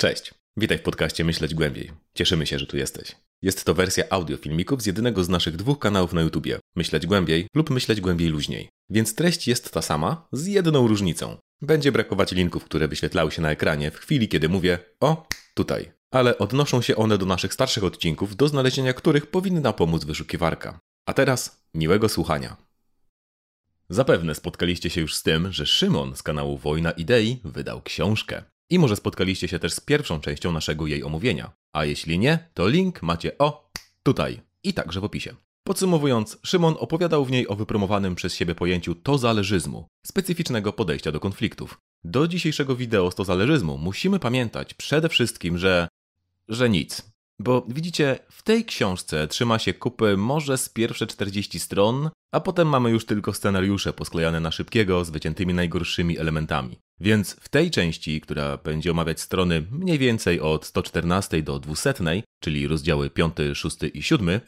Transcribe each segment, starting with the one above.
Cześć, witaj w podcaście Myśleć Głębiej. Cieszymy się, że tu jesteś. Jest to wersja audio filmików z jednego z naszych dwóch kanałów na YouTubie Myśleć Głębiej lub Myśleć Głębiej Luźniej. Więc treść jest ta sama, z jedną różnicą. Będzie brakować linków, które wyświetlały się na ekranie w chwili, kiedy mówię o tutaj. Ale odnoszą się one do naszych starszych odcinków, do znalezienia których powinna pomóc wyszukiwarka. A teraz miłego słuchania. Zapewne spotkaliście się już z tym, że Szymon z kanału Wojna Idei wydał książkę. I może spotkaliście się też z pierwszą częścią naszego jej omówienia. A jeśli nie, to link macie o tutaj i także w opisie. Podsumowując, Szymon opowiadał w niej o wypromowanym przez siebie pojęciu tozależyzmu, specyficznego podejścia do konfliktów. Do dzisiejszego wideo z tozależyzmu musimy pamiętać przede wszystkim, że. że nic. Bo widzicie, w tej książce trzyma się kupy może z pierwsze 40 stron, a potem mamy już tylko scenariusze posklejane na szybkiego z wyciętymi najgorszymi elementami. Więc w tej części, która będzie omawiać strony mniej więcej od 114 do 200, czyli rozdziały 5, 6 i 7,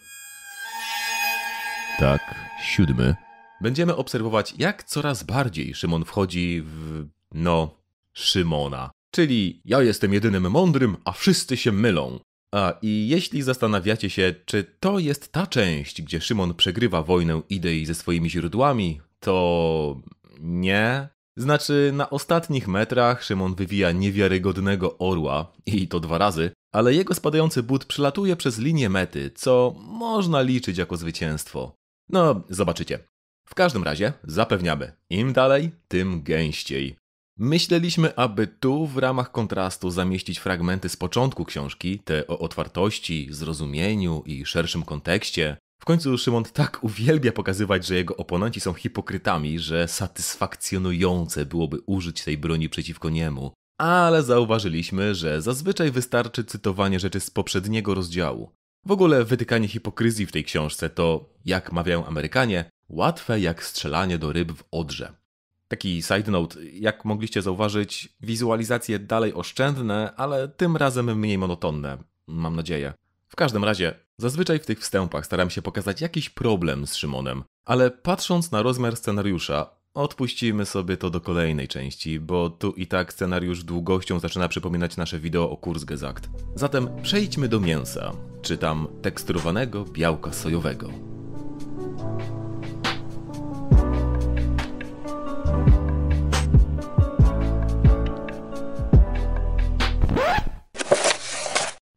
tak, siódmy, będziemy obserwować, jak coraz bardziej Szymon wchodzi w. no. Szymona. Czyli ja jestem jedynym mądrym, a wszyscy się mylą. A i jeśli zastanawiacie się, czy to jest ta część, gdzie Szymon przegrywa wojnę idei ze swoimi źródłami, to nie. Znaczy, na ostatnich metrach Szymon wywija niewiarygodnego orła, i to dwa razy, ale jego spadający but przelatuje przez linię mety, co można liczyć jako zwycięstwo. No, zobaczycie. W każdym razie zapewniamy, im dalej, tym gęściej. Myśleliśmy, aby tu w ramach kontrastu zamieścić fragmenty z początku książki, te o otwartości, zrozumieniu i szerszym kontekście. W końcu Szymon tak uwielbia pokazywać, że jego oponenci są hipokrytami, że satysfakcjonujące byłoby użyć tej broni przeciwko niemu. Ale zauważyliśmy, że zazwyczaj wystarczy cytowanie rzeczy z poprzedniego rozdziału. W ogóle wytykanie hipokryzji w tej książce to, jak mawiają Amerykanie, łatwe jak strzelanie do ryb w odrze. Taki side note, jak mogliście zauważyć, wizualizacje dalej oszczędne, ale tym razem mniej monotonne, mam nadzieję. W każdym razie, zazwyczaj w tych wstępach staram się pokazać jakiś problem z Szymonem, ale patrząc na rozmiar scenariusza, odpuścimy sobie to do kolejnej części, bo tu i tak scenariusz długością zaczyna przypominać nasze wideo o Kurzgesagt. Zatem przejdźmy do mięsa, czy tam teksturowanego białka sojowego.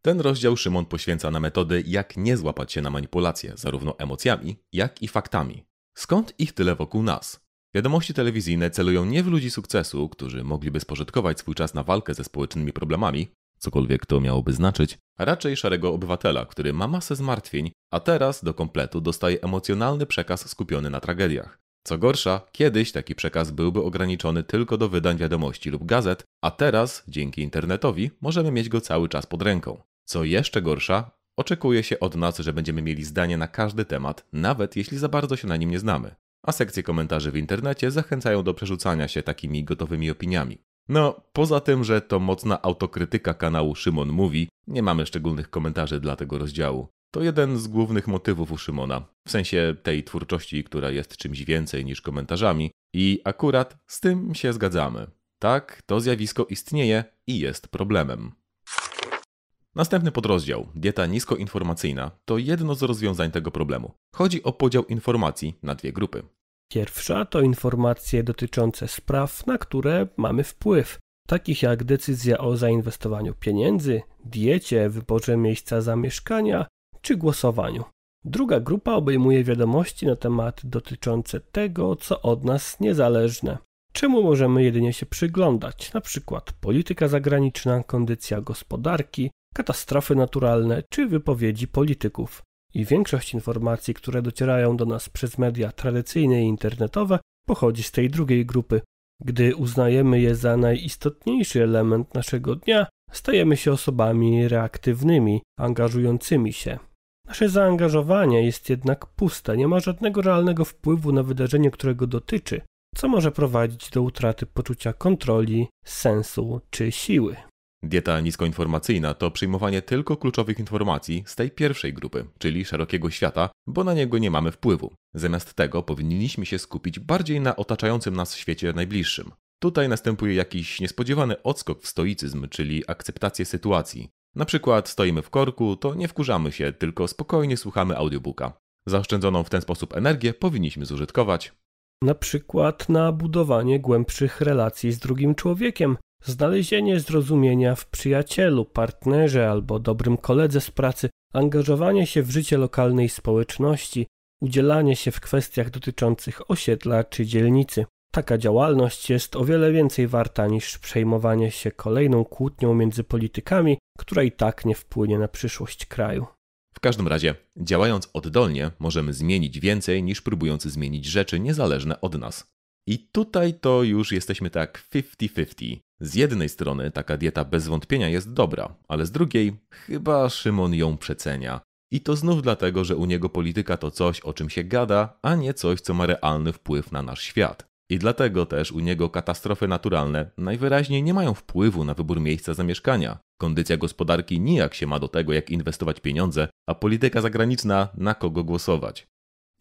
Ten rozdział Szymon poświęca na metody, jak nie złapać się na manipulacje, zarówno emocjami, jak i faktami. Skąd ich tyle wokół nas? Wiadomości telewizyjne celują nie w ludzi sukcesu, którzy mogliby spożytkować swój czas na walkę ze społecznymi problemami, cokolwiek to miałoby znaczyć, a raczej szarego obywatela, który ma masę zmartwień, a teraz do kompletu dostaje emocjonalny przekaz skupiony na tragediach. Co gorsza, kiedyś taki przekaz byłby ograniczony tylko do wydań wiadomości lub gazet, a teraz, dzięki internetowi, możemy mieć go cały czas pod ręką. Co jeszcze gorsza, oczekuje się od nas, że będziemy mieli zdanie na każdy temat, nawet jeśli za bardzo się na nim nie znamy. A sekcje komentarzy w internecie zachęcają do przerzucania się takimi gotowymi opiniami. No, poza tym, że to mocna autokrytyka kanału Szymon Mówi, nie mamy szczególnych komentarzy dla tego rozdziału. To jeden z głównych motywów u Szymona, w sensie tej twórczości, która jest czymś więcej niż komentarzami, i akurat z tym się zgadzamy. Tak, to zjawisko istnieje i jest problemem. Następny podrozdział, dieta niskoinformacyjna, to jedno z rozwiązań tego problemu. Chodzi o podział informacji na dwie grupy. Pierwsza to informacje dotyczące spraw, na które mamy wpływ, takich jak decyzja o zainwestowaniu pieniędzy, diecie, wyborze miejsca zamieszkania czy głosowaniu. Druga grupa obejmuje wiadomości na temat dotyczące tego, co od nas niezależne. Czemu możemy jedynie się przyglądać, na przykład polityka zagraniczna, kondycja gospodarki, katastrofy naturalne czy wypowiedzi polityków. I większość informacji, które docierają do nas przez media tradycyjne i internetowe, pochodzi z tej drugiej grupy. Gdy uznajemy je za najistotniejszy element naszego dnia, stajemy się osobami reaktywnymi, angażującymi się. Nasze zaangażowanie jest jednak puste, nie ma żadnego realnego wpływu na wydarzenie, którego dotyczy, co może prowadzić do utraty poczucia kontroli, sensu czy siły. Dieta niskoinformacyjna to przyjmowanie tylko kluczowych informacji z tej pierwszej grupy, czyli szerokiego świata, bo na niego nie mamy wpływu. Zamiast tego powinniśmy się skupić bardziej na otaczającym nas świecie najbliższym. Tutaj następuje jakiś niespodziewany odskok w stoicyzm, czyli akceptację sytuacji. Na przykład stoimy w korku, to nie wkurzamy się, tylko spokojnie słuchamy audiobooka. Zaoszczędzoną w ten sposób energię powinniśmy zużytkować. Na przykład na budowanie głębszych relacji z drugim człowiekiem, znalezienie zrozumienia w przyjacielu, partnerze albo dobrym koledze z pracy, angażowanie się w życie lokalnej społeczności, udzielanie się w kwestiach dotyczących osiedla czy dzielnicy. Taka działalność jest o wiele więcej warta niż przejmowanie się kolejną kłótnią między politykami, która i tak nie wpłynie na przyszłość kraju. W każdym razie, działając oddolnie, możemy zmienić więcej niż próbując zmienić rzeczy niezależne od nas. I tutaj to już jesteśmy tak 50-50. Z jednej strony taka dieta bez wątpienia jest dobra, ale z drugiej chyba Szymon ją przecenia. I to znów dlatego, że u niego polityka to coś, o czym się gada, a nie coś, co ma realny wpływ na nasz świat. I dlatego też u niego katastrofy naturalne najwyraźniej nie mają wpływu na wybór miejsca zamieszkania. Kondycja gospodarki nijak się ma do tego, jak inwestować pieniądze, a polityka zagraniczna na kogo głosować.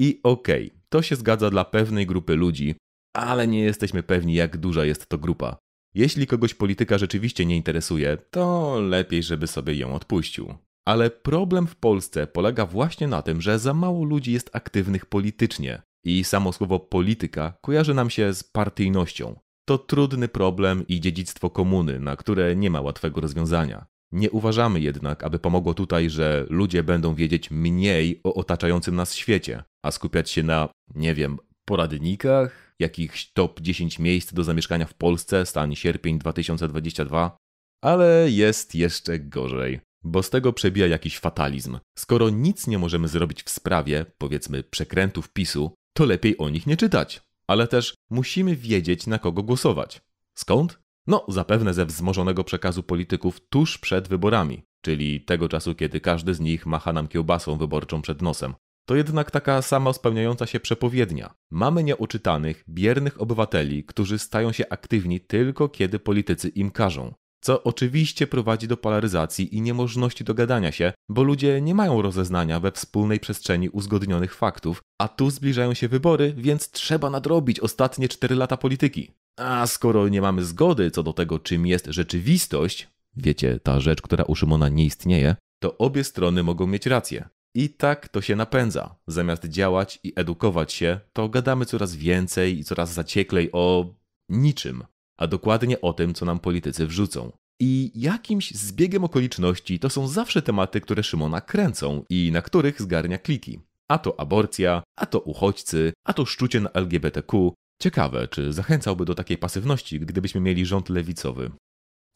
I okej, okay, to się zgadza dla pewnej grupy ludzi, ale nie jesteśmy pewni, jak duża jest to grupa. Jeśli kogoś polityka rzeczywiście nie interesuje, to lepiej, żeby sobie ją odpuścił. Ale problem w Polsce polega właśnie na tym, że za mało ludzi jest aktywnych politycznie. I samo słowo polityka kojarzy nam się z partyjnością. To trudny problem i dziedzictwo komuny, na które nie ma łatwego rozwiązania. Nie uważamy jednak, aby pomogło tutaj, że ludzie będą wiedzieć mniej o otaczającym nas świecie, a skupiać się na, nie wiem, poradnikach, jakichś top 10 miejsc do zamieszkania w Polsce, stan sierpień 2022. Ale jest jeszcze gorzej, bo z tego przebija jakiś fatalizm. Skoro nic nie możemy zrobić w sprawie, powiedzmy, przekrętów PiSu, to lepiej o nich nie czytać. Ale też musimy wiedzieć, na kogo głosować. Skąd? No, zapewne ze wzmożonego przekazu polityków tuż przed wyborami, czyli tego czasu, kiedy każdy z nich macha nam kiełbasą wyborczą przed nosem. To jednak taka sama spełniająca się przepowiednia. Mamy nieoczytanych, biernych obywateli, którzy stają się aktywni tylko kiedy politycy im każą co oczywiście prowadzi do polaryzacji i niemożności dogadania się, bo ludzie nie mają rozeznania we wspólnej przestrzeni uzgodnionych faktów, a tu zbliżają się wybory, więc trzeba nadrobić ostatnie 4 lata polityki. A skoro nie mamy zgody co do tego, czym jest rzeczywistość, wiecie, ta rzecz, która u Szymona nie istnieje, to obie strony mogą mieć rację. I tak to się napędza. Zamiast działać i edukować się, to gadamy coraz więcej i coraz zacieklej o niczym a dokładnie o tym, co nam politycy wrzucą. I jakimś zbiegiem okoliczności to są zawsze tematy, które Szymona kręcą i na których zgarnia kliki. A to aborcja, a to uchodźcy, a to szczucie na LGBTQ. Ciekawe, czy zachęcałby do takiej pasywności, gdybyśmy mieli rząd lewicowy.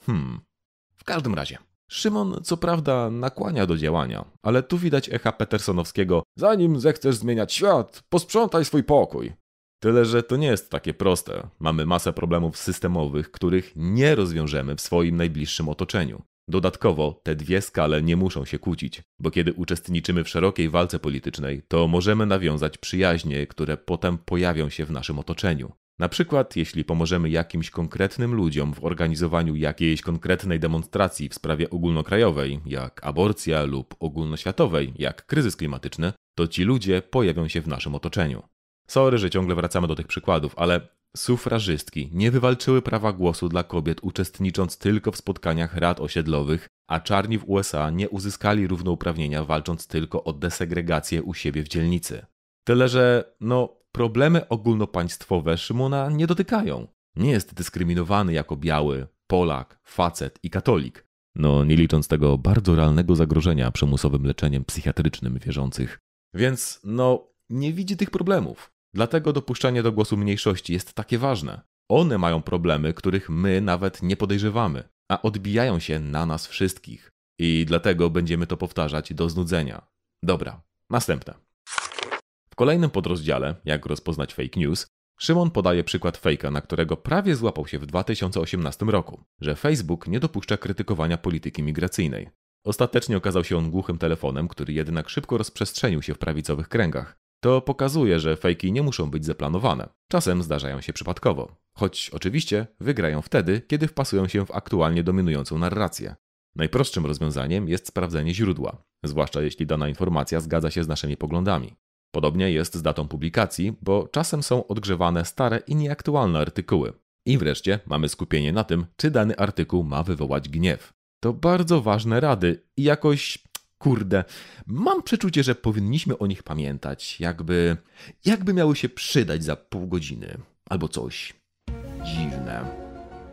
Hmm. W każdym razie. Szymon co prawda nakłania do działania, ale tu widać echa Petersonowskiego Zanim zechcesz zmieniać świat, posprzątaj swój pokój. Tyle, że to nie jest takie proste. Mamy masę problemów systemowych, których nie rozwiążemy w swoim najbliższym otoczeniu. Dodatkowo te dwie skale nie muszą się kłócić, bo kiedy uczestniczymy w szerokiej walce politycznej, to możemy nawiązać przyjaźnie, które potem pojawią się w naszym otoczeniu. Na przykład, jeśli pomożemy jakimś konkretnym ludziom w organizowaniu jakiejś konkretnej demonstracji w sprawie ogólnokrajowej, jak aborcja, lub ogólnoświatowej, jak kryzys klimatyczny, to ci ludzie pojawią się w naszym otoczeniu. Sorry, że ciągle wracamy do tych przykładów, ale sufrażystki nie wywalczyły prawa głosu dla kobiet uczestnicząc tylko w spotkaniach rad osiedlowych, a czarni w USA nie uzyskali równouprawnienia walcząc tylko o desegregację u siebie w dzielnicy. Tyle, że no, problemy ogólnopaństwowe Szymona nie dotykają. Nie jest dyskryminowany jako biały, Polak, facet i katolik. No, nie licząc tego bardzo realnego zagrożenia przymusowym leczeniem psychiatrycznym wierzących. Więc, no, nie widzi tych problemów. Dlatego dopuszczanie do głosu mniejszości jest takie ważne. One mają problemy, których my nawet nie podejrzewamy, a odbijają się na nas wszystkich. I dlatego będziemy to powtarzać do znudzenia. Dobra, następne. W kolejnym podrozdziale, jak rozpoznać fake news, Szymon podaje przykład fejka, na którego prawie złapał się w 2018 roku, że Facebook nie dopuszcza krytykowania polityki migracyjnej. Ostatecznie okazał się on głuchym telefonem, który jednak szybko rozprzestrzenił się w prawicowych kręgach. To pokazuje, że fejki nie muszą być zaplanowane. Czasem zdarzają się przypadkowo. Choć oczywiście wygrają wtedy, kiedy wpasują się w aktualnie dominującą narrację. Najprostszym rozwiązaniem jest sprawdzenie źródła, zwłaszcza jeśli dana informacja zgadza się z naszymi poglądami. Podobnie jest z datą publikacji, bo czasem są odgrzewane stare i nieaktualne artykuły. I wreszcie mamy skupienie na tym, czy dany artykuł ma wywołać gniew. To bardzo ważne rady i jakoś kurde, mam przeczucie, że powinniśmy o nich pamiętać, jakby jakby miały się przydać za pół godziny albo coś dziwne.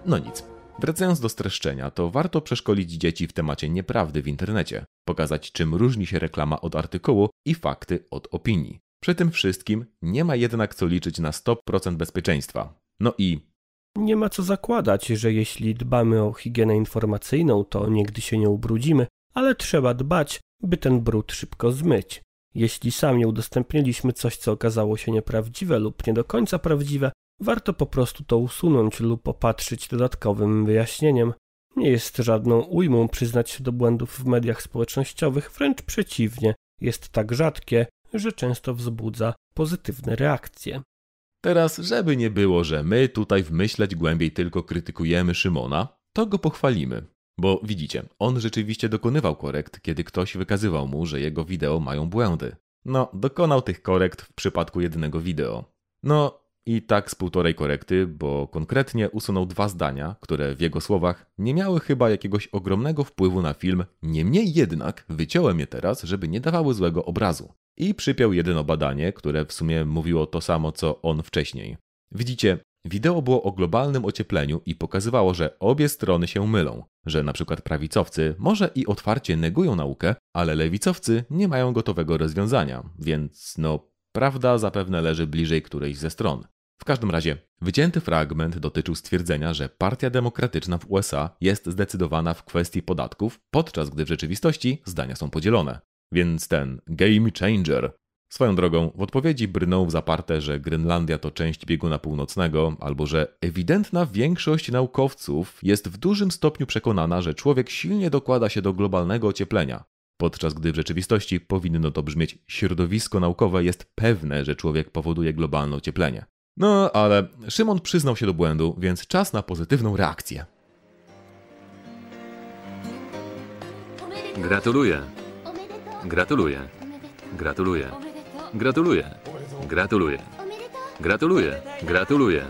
No nic. Wracając do streszczenia, to warto przeszkolić dzieci w temacie nieprawdy w internecie, pokazać czym różni się reklama od artykułu i fakty od opinii. Przy tym wszystkim nie ma jednak co liczyć na 100% bezpieczeństwa. No i nie ma co zakładać, że jeśli dbamy o higienę informacyjną, to nigdy się nie ubrudzimy, ale trzeba dbać, by ten brud szybko zmyć. Jeśli sami udostępniliśmy coś, co okazało się nieprawdziwe lub nie do końca prawdziwe, warto po prostu to usunąć lub opatrzyć dodatkowym wyjaśnieniem. Nie jest żadną ujmą przyznać się do błędów w mediach społecznościowych, wręcz przeciwnie, jest tak rzadkie, że często wzbudza pozytywne reakcje. Teraz, żeby nie było, że my tutaj wmyśleć głębiej tylko krytykujemy Szymona, to go pochwalimy. Bo widzicie, on rzeczywiście dokonywał korekt, kiedy ktoś wykazywał mu, że jego wideo mają błędy. No, dokonał tych korekt w przypadku jednego wideo. No, i tak z półtorej korekty, bo konkretnie usunął dwa zdania, które w jego słowach nie miały chyba jakiegoś ogromnego wpływu na film, niemniej jednak wyciąłem je teraz, żeby nie dawały złego obrazu. I przypiął jedyno badanie, które w sumie mówiło to samo co on wcześniej. Widzicie, wideo było o globalnym ociepleniu i pokazywało, że obie strony się mylą, że na przykład prawicowcy może i otwarcie negują naukę, ale lewicowcy nie mają gotowego rozwiązania, więc no Prawda zapewne leży bliżej którejś ze stron. W każdym razie, wycięty fragment dotyczył stwierdzenia, że Partia Demokratyczna w USA jest zdecydowana w kwestii podatków, podczas gdy w rzeczywistości zdania są podzielone. Więc ten game changer. Swoją drogą, w odpowiedzi brnął w zaparte, że Grenlandia to część bieguna północnego, albo że ewidentna większość naukowców jest w dużym stopniu przekonana, że człowiek silnie dokłada się do globalnego ocieplenia, podczas gdy w rzeczywistości powinno to brzmieć środowisko naukowe jest pewne, że człowiek powoduje globalne ocieplenie. No, ale Szymon przyznał się do błędu, więc czas na pozytywną reakcję. Gratuluję. Gratuluję. Gratuluję. Gratuluję. Gratuluję. Gratuluję. Gratuluję.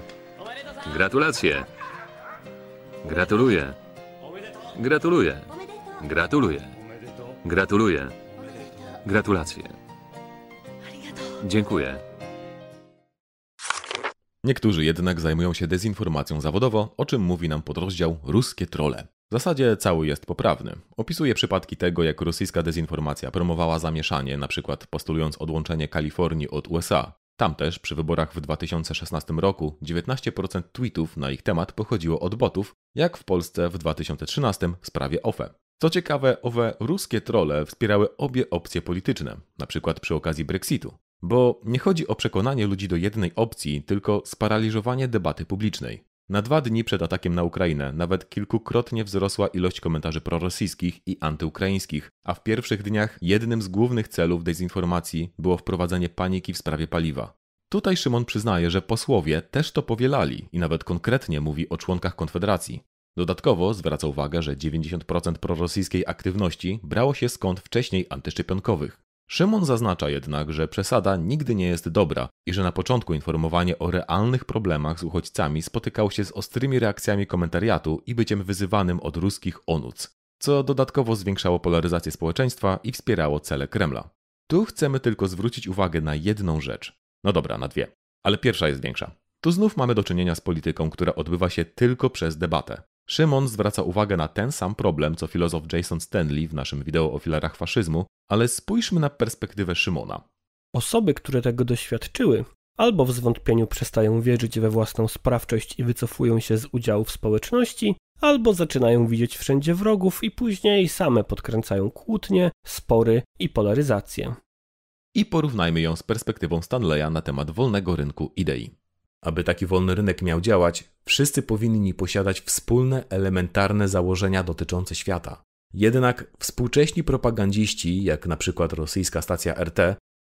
Gratulacje. Gratuluję. Gratuluję. Gratuluję. Gratuluję. Gratulacje. Dziękuję. Niektórzy jednak zajmują się dezinformacją zawodowo, o czym mówi nam podrozdział Ruskie trole. W zasadzie cały jest poprawny. Opisuje przypadki tego, jak rosyjska dezinformacja promowała zamieszanie, np. postulując odłączenie Kalifornii od USA. Tam też przy wyborach w 2016 roku 19% tweetów na ich temat pochodziło od botów, jak w Polsce w 2013 w sprawie OFE. Co ciekawe, owe ruskie trole wspierały obie opcje polityczne, przykład przy okazji Brexitu. Bo nie chodzi o przekonanie ludzi do jednej opcji, tylko sparaliżowanie debaty publicznej. Na dwa dni przed atakiem na Ukrainę nawet kilkukrotnie wzrosła ilość komentarzy prorosyjskich i antyukraińskich, a w pierwszych dniach jednym z głównych celów dezinformacji było wprowadzenie paniki w sprawie paliwa. Tutaj Szymon przyznaje, że posłowie też to powielali i nawet konkretnie mówi o członkach Konfederacji. Dodatkowo zwraca uwagę, że 90% prorosyjskiej aktywności brało się skąd wcześniej antyszczepionkowych. Szymon zaznacza jednak, że przesada nigdy nie jest dobra i że na początku informowanie o realnych problemach z uchodźcami spotykało się z ostrymi reakcjami komentariatu i byciem wyzywanym od ruskich onuc, co dodatkowo zwiększało polaryzację społeczeństwa i wspierało cele Kremla. Tu chcemy tylko zwrócić uwagę na jedną rzecz. No dobra, na dwie. Ale pierwsza jest większa. Tu znów mamy do czynienia z polityką, która odbywa się tylko przez debatę. Szymon zwraca uwagę na ten sam problem, co filozof Jason Stanley w naszym wideo o filarach faszyzmu, ale spójrzmy na perspektywę Szymona. Osoby, które tego doświadczyły, albo w zwątpieniu przestają wierzyć we własną sprawczość i wycofują się z udziału w społeczności, albo zaczynają widzieć wszędzie wrogów i później same podkręcają kłótnie, spory i polaryzację. I porównajmy ją z perspektywą Stanleya na temat wolnego rynku idei. Aby taki wolny rynek miał działać, wszyscy powinni posiadać wspólne, elementarne założenia dotyczące świata. Jednak współcześni propagandziści, jak na przykład rosyjska stacja RT,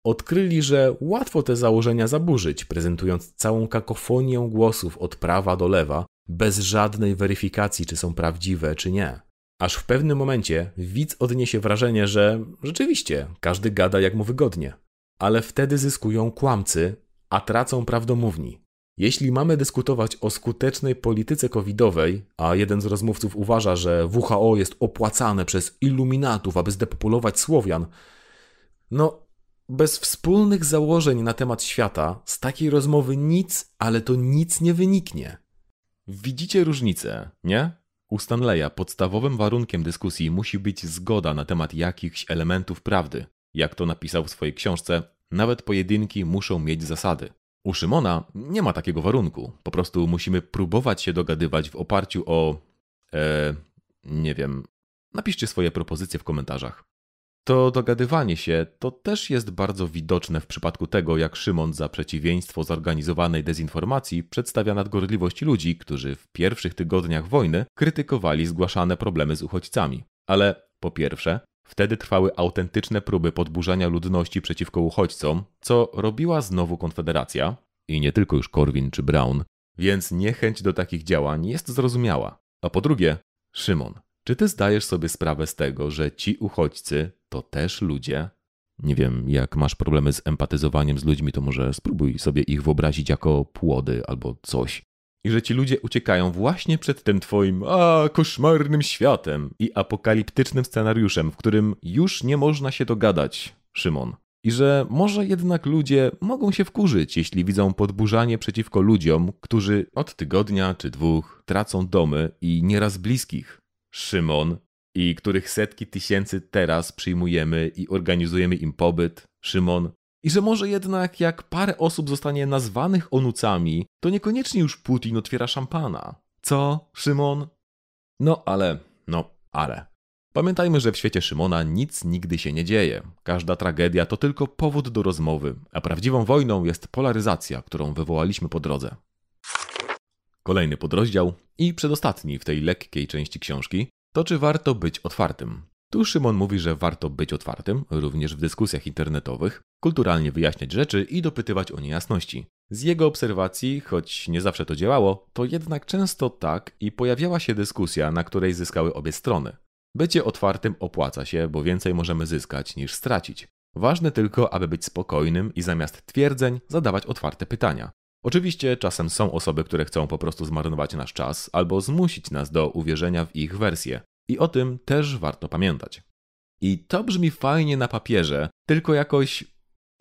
odkryli, że łatwo te założenia zaburzyć, prezentując całą kakofonię głosów od prawa do lewa, bez żadnej weryfikacji, czy są prawdziwe, czy nie. Aż w pewnym momencie widz odniesie wrażenie, że rzeczywiście każdy gada jak mu wygodnie. Ale wtedy zyskują kłamcy, a tracą prawdomówni. Jeśli mamy dyskutować o skutecznej polityce covidowej, a jeden z rozmówców uważa, że WHO jest opłacane przez iluminatów, aby zdepopulować Słowian, no bez wspólnych założeń na temat świata z takiej rozmowy nic, ale to nic nie wyniknie. Widzicie różnicę, nie? U Stanleya podstawowym warunkiem dyskusji musi być zgoda na temat jakichś elementów prawdy. Jak to napisał w swojej książce, nawet pojedynki muszą mieć zasady. U Szymona nie ma takiego warunku. Po prostu musimy próbować się dogadywać w oparciu o. E, nie wiem. Napiszcie swoje propozycje w komentarzach. To dogadywanie się to też jest bardzo widoczne w przypadku tego, jak Szymon za przeciwieństwo zorganizowanej dezinformacji przedstawia nadgorliwość ludzi, którzy w pierwszych tygodniach wojny krytykowali zgłaszane problemy z uchodźcami. Ale po pierwsze, wtedy trwały autentyczne próby podburzania ludności przeciwko uchodźcom, co robiła znowu Konfederacja i nie tylko już Korwin czy Brown, więc niechęć do takich działań jest zrozumiała. A po drugie, Szymon, czy ty zdajesz sobie sprawę z tego, że ci uchodźcy to też ludzie? Nie wiem, jak masz problemy z empatyzowaniem z ludźmi, to może spróbuj sobie ich wyobrazić jako płody albo coś. I że ci ludzie uciekają właśnie przed tym twoim a koszmarnym światem i apokaliptycznym scenariuszem, w którym już nie można się dogadać, Szymon. I że może jednak ludzie mogą się wkurzyć, jeśli widzą podburzanie przeciwko ludziom, którzy od tygodnia czy dwóch tracą domy i nieraz bliskich. Szymon, i których setki tysięcy teraz przyjmujemy i organizujemy im pobyt, Szymon, i że może jednak jak parę osób zostanie nazwanych onucami, to niekoniecznie już Putin otwiera szampana. Co, Szymon? No ale, no ale. Pamiętajmy, że w świecie Szymona nic nigdy się nie dzieje. Każda tragedia to tylko powód do rozmowy, a prawdziwą wojną jest polaryzacja, którą wywołaliśmy po drodze. Kolejny podrozdział i przedostatni w tej lekkiej części książki to czy warto być otwartym? Tu Szymon mówi, że warto być otwartym, również w dyskusjach internetowych, kulturalnie wyjaśniać rzeczy i dopytywać o niejasności. Z jego obserwacji, choć nie zawsze to działało, to jednak często tak i pojawiała się dyskusja, na której zyskały obie strony. Bycie otwartym opłaca się, bo więcej możemy zyskać niż stracić. Ważne tylko, aby być spokojnym i zamiast twierdzeń zadawać otwarte pytania. Oczywiście czasem są osoby, które chcą po prostu zmarnować nasz czas albo zmusić nas do uwierzenia w ich wersję. I o tym też warto pamiętać. I to brzmi fajnie na papierze, tylko jakoś.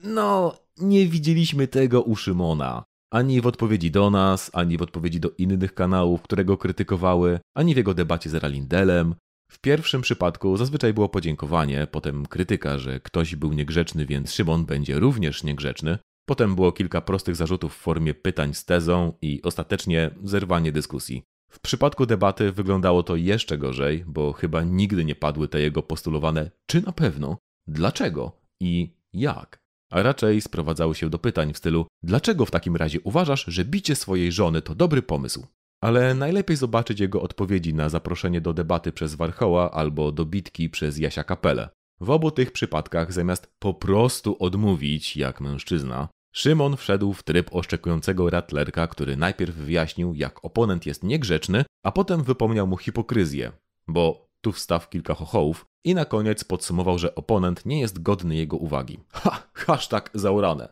No, nie widzieliśmy tego u Szymona. Ani w odpowiedzi do nas, ani w odpowiedzi do innych kanałów, które go krytykowały, ani w jego debacie z Ralindelem. W pierwszym przypadku zazwyczaj było podziękowanie, potem krytyka, że ktoś był niegrzeczny, więc Szymon będzie również niegrzeczny, Potem było kilka prostych zarzutów w formie pytań z tezą i ostatecznie zerwanie dyskusji. W przypadku debaty wyglądało to jeszcze gorzej, bo chyba nigdy nie padły te jego postulowane czy na pewno, dlaczego i jak. A raczej sprowadzały się do pytań w stylu: dlaczego w takim razie uważasz, że bicie swojej żony to dobry pomysł? Ale najlepiej zobaczyć jego odpowiedzi na zaproszenie do debaty przez Warchoła albo do bitki przez Jasia Kapelę. W obu tych przypadkach zamiast po prostu odmówić jak mężczyzna, Szymon wszedł w tryb oszczekującego ratlerka, który najpierw wyjaśnił, jak oponent jest niegrzeczny, a potem wypomniał mu hipokryzję, bo tu wstaw kilka chochołów i na koniec podsumował, że oponent nie jest godny jego uwagi. Ha! Hashtag zaurane.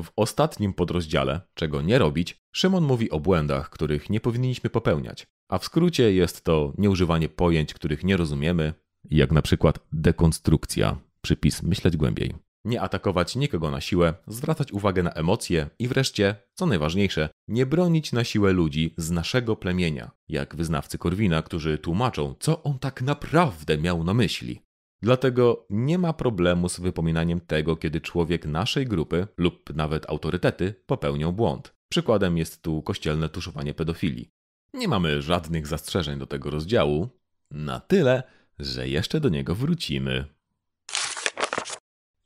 W ostatnim podrozdziale, czego nie robić, Szymon mówi o błędach, których nie powinniśmy popełniać. A w skrócie jest to nieużywanie pojęć, których nie rozumiemy, jak na przykład dekonstrukcja, przypis myśleć głębiej nie atakować nikogo na siłę, zwracać uwagę na emocje i wreszcie, co najważniejsze, nie bronić na siłę ludzi z naszego plemienia, jak wyznawcy Korwina, którzy tłumaczą, co on tak naprawdę miał na myśli. Dlatego nie ma problemu z wypominaniem tego, kiedy człowiek naszej grupy lub nawet autorytety popełnią błąd. Przykładem jest tu kościelne tuszowanie pedofilii. Nie mamy żadnych zastrzeżeń do tego rozdziału, na tyle, że jeszcze do niego wrócimy.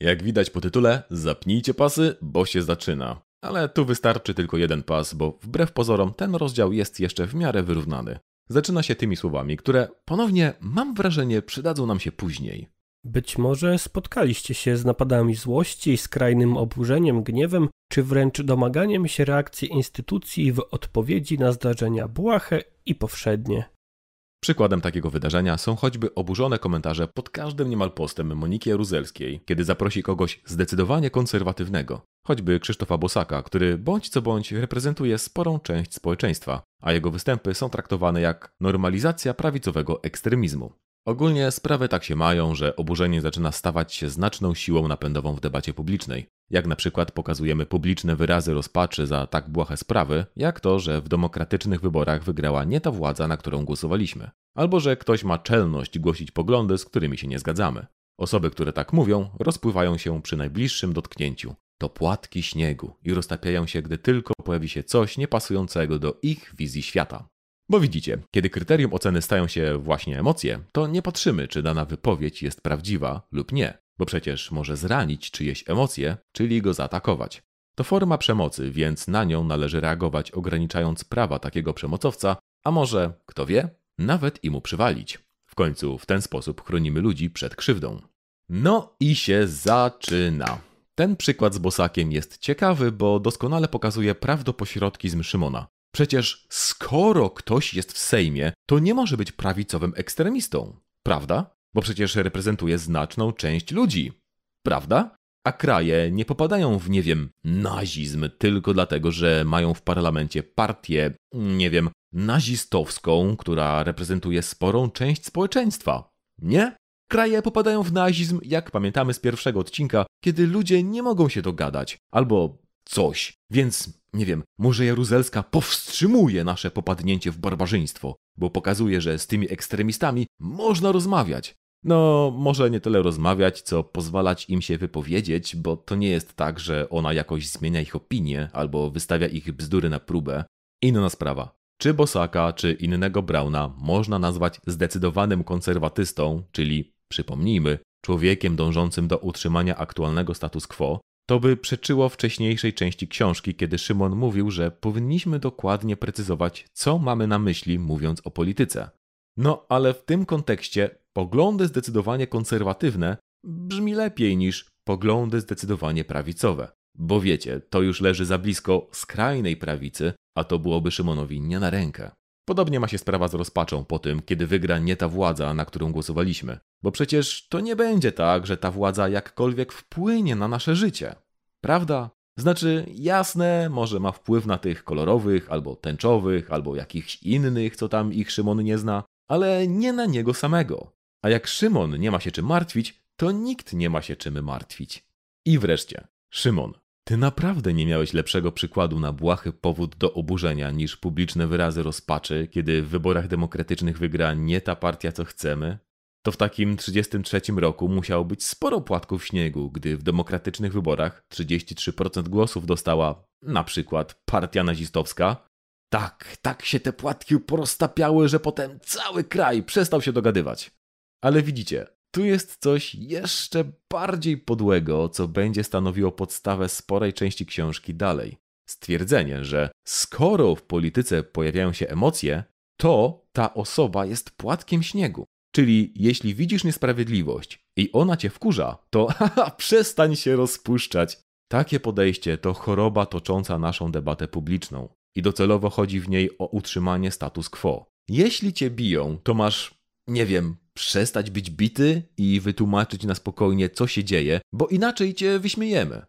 Jak widać po tytule, zapnijcie pasy, bo się zaczyna. Ale tu wystarczy tylko jeden pas, bo wbrew pozorom ten rozdział jest jeszcze w miarę wyrównany. Zaczyna się tymi słowami, które ponownie, mam wrażenie, przydadzą nam się później. Być może spotkaliście się z napadami złości, skrajnym oburzeniem, gniewem, czy wręcz domaganiem się reakcji instytucji w odpowiedzi na zdarzenia błahe i powszednie. Przykładem takiego wydarzenia są choćby oburzone komentarze pod każdym niemal postem Moniki Jaruzelskiej, kiedy zaprosi kogoś zdecydowanie konserwatywnego, choćby Krzysztofa Bosaka, który bądź co bądź reprezentuje sporą część społeczeństwa, a jego występy są traktowane jak normalizacja prawicowego ekstremizmu. Ogólnie sprawy tak się mają, że oburzenie zaczyna stawać się znaczną siłą napędową w debacie publicznej. Jak na przykład pokazujemy publiczne wyrazy rozpaczy za tak błahe sprawy, jak to, że w demokratycznych wyborach wygrała nie ta władza, na którą głosowaliśmy. Albo że ktoś ma czelność głosić poglądy, z którymi się nie zgadzamy. Osoby, które tak mówią, rozpływają się przy najbliższym dotknięciu. To płatki śniegu i roztapiają się, gdy tylko pojawi się coś niepasującego do ich wizji świata. Bo widzicie, kiedy kryterium oceny stają się właśnie emocje, to nie patrzymy, czy dana wypowiedź jest prawdziwa lub nie, bo przecież może zranić czyjeś emocje, czyli go zaatakować. To forma przemocy, więc na nią należy reagować, ograniczając prawa takiego przemocowca, a może, kto wie, nawet i mu przywalić. W końcu w ten sposób chronimy ludzi przed krzywdą. No i się zaczyna. Ten przykład z Bosakiem jest ciekawy, bo doskonale pokazuje prawdopośrodkizm Szymona. Przecież skoro ktoś jest w Sejmie, to nie może być prawicowym ekstremistą, prawda? Bo przecież reprezentuje znaczną część ludzi, prawda? A kraje nie popadają w, nie wiem, nazizm tylko dlatego, że mają w parlamencie partię, nie wiem, nazistowską, która reprezentuje sporą część społeczeństwa. Nie? Kraje popadają w nazizm, jak pamiętamy z pierwszego odcinka, kiedy ludzie nie mogą się dogadać, albo coś. Więc nie wiem, może Jaruzelska powstrzymuje nasze popadnięcie w barbarzyństwo, bo pokazuje, że z tymi ekstremistami można rozmawiać. No, może nie tyle rozmawiać, co pozwalać im się wypowiedzieć, bo to nie jest tak, że ona jakoś zmienia ich opinię albo wystawia ich bzdury na próbę. Inna sprawa. Czy Bosaka, czy innego Brauna można nazwać zdecydowanym konserwatystą, czyli, przypomnijmy, człowiekiem dążącym do utrzymania aktualnego status quo, to by przeczyło wcześniejszej części książki, kiedy Szymon mówił, że powinniśmy dokładnie precyzować, co mamy na myśli, mówiąc o polityce. No, ale w tym kontekście poglądy zdecydowanie konserwatywne brzmi lepiej niż poglądy zdecydowanie prawicowe. Bo wiecie, to już leży za blisko skrajnej prawicy, a to byłoby Szymonowi nie na rękę. Podobnie ma się sprawa z rozpaczą po tym, kiedy wygra nie ta władza, na którą głosowaliśmy. Bo przecież to nie będzie tak, że ta władza jakkolwiek wpłynie na nasze życie. Prawda? Znaczy, jasne, może ma wpływ na tych kolorowych, albo tęczowych, albo jakichś innych, co tam ich Szymon nie zna, ale nie na niego samego. A jak Szymon nie ma się czym martwić, to nikt nie ma się czym martwić. I wreszcie, Szymon, ty naprawdę nie miałeś lepszego przykładu na błahy powód do oburzenia niż publiczne wyrazy rozpaczy, kiedy w wyborach demokratycznych wygra nie ta partia, co chcemy? To w takim 33 roku musiało być sporo płatków śniegu, gdy w demokratycznych wyborach 33% głosów dostała na przykład partia nazistowska. Tak, tak się te płatki poroztapiały, że potem cały kraj przestał się dogadywać. Ale widzicie, tu jest coś jeszcze bardziej podłego, co będzie stanowiło podstawę sporej części książki dalej. Stwierdzenie, że skoro w polityce pojawiają się emocje, to ta osoba jest płatkiem śniegu. Czyli jeśli widzisz niesprawiedliwość i ona cię wkurza, to przestań się rozpuszczać. Takie podejście to choroba tocząca naszą debatę publiczną i docelowo chodzi w niej o utrzymanie status quo. Jeśli cię biją, to masz, nie wiem, przestać być bity i wytłumaczyć na spokojnie, co się dzieje, bo inaczej cię wyśmiejemy.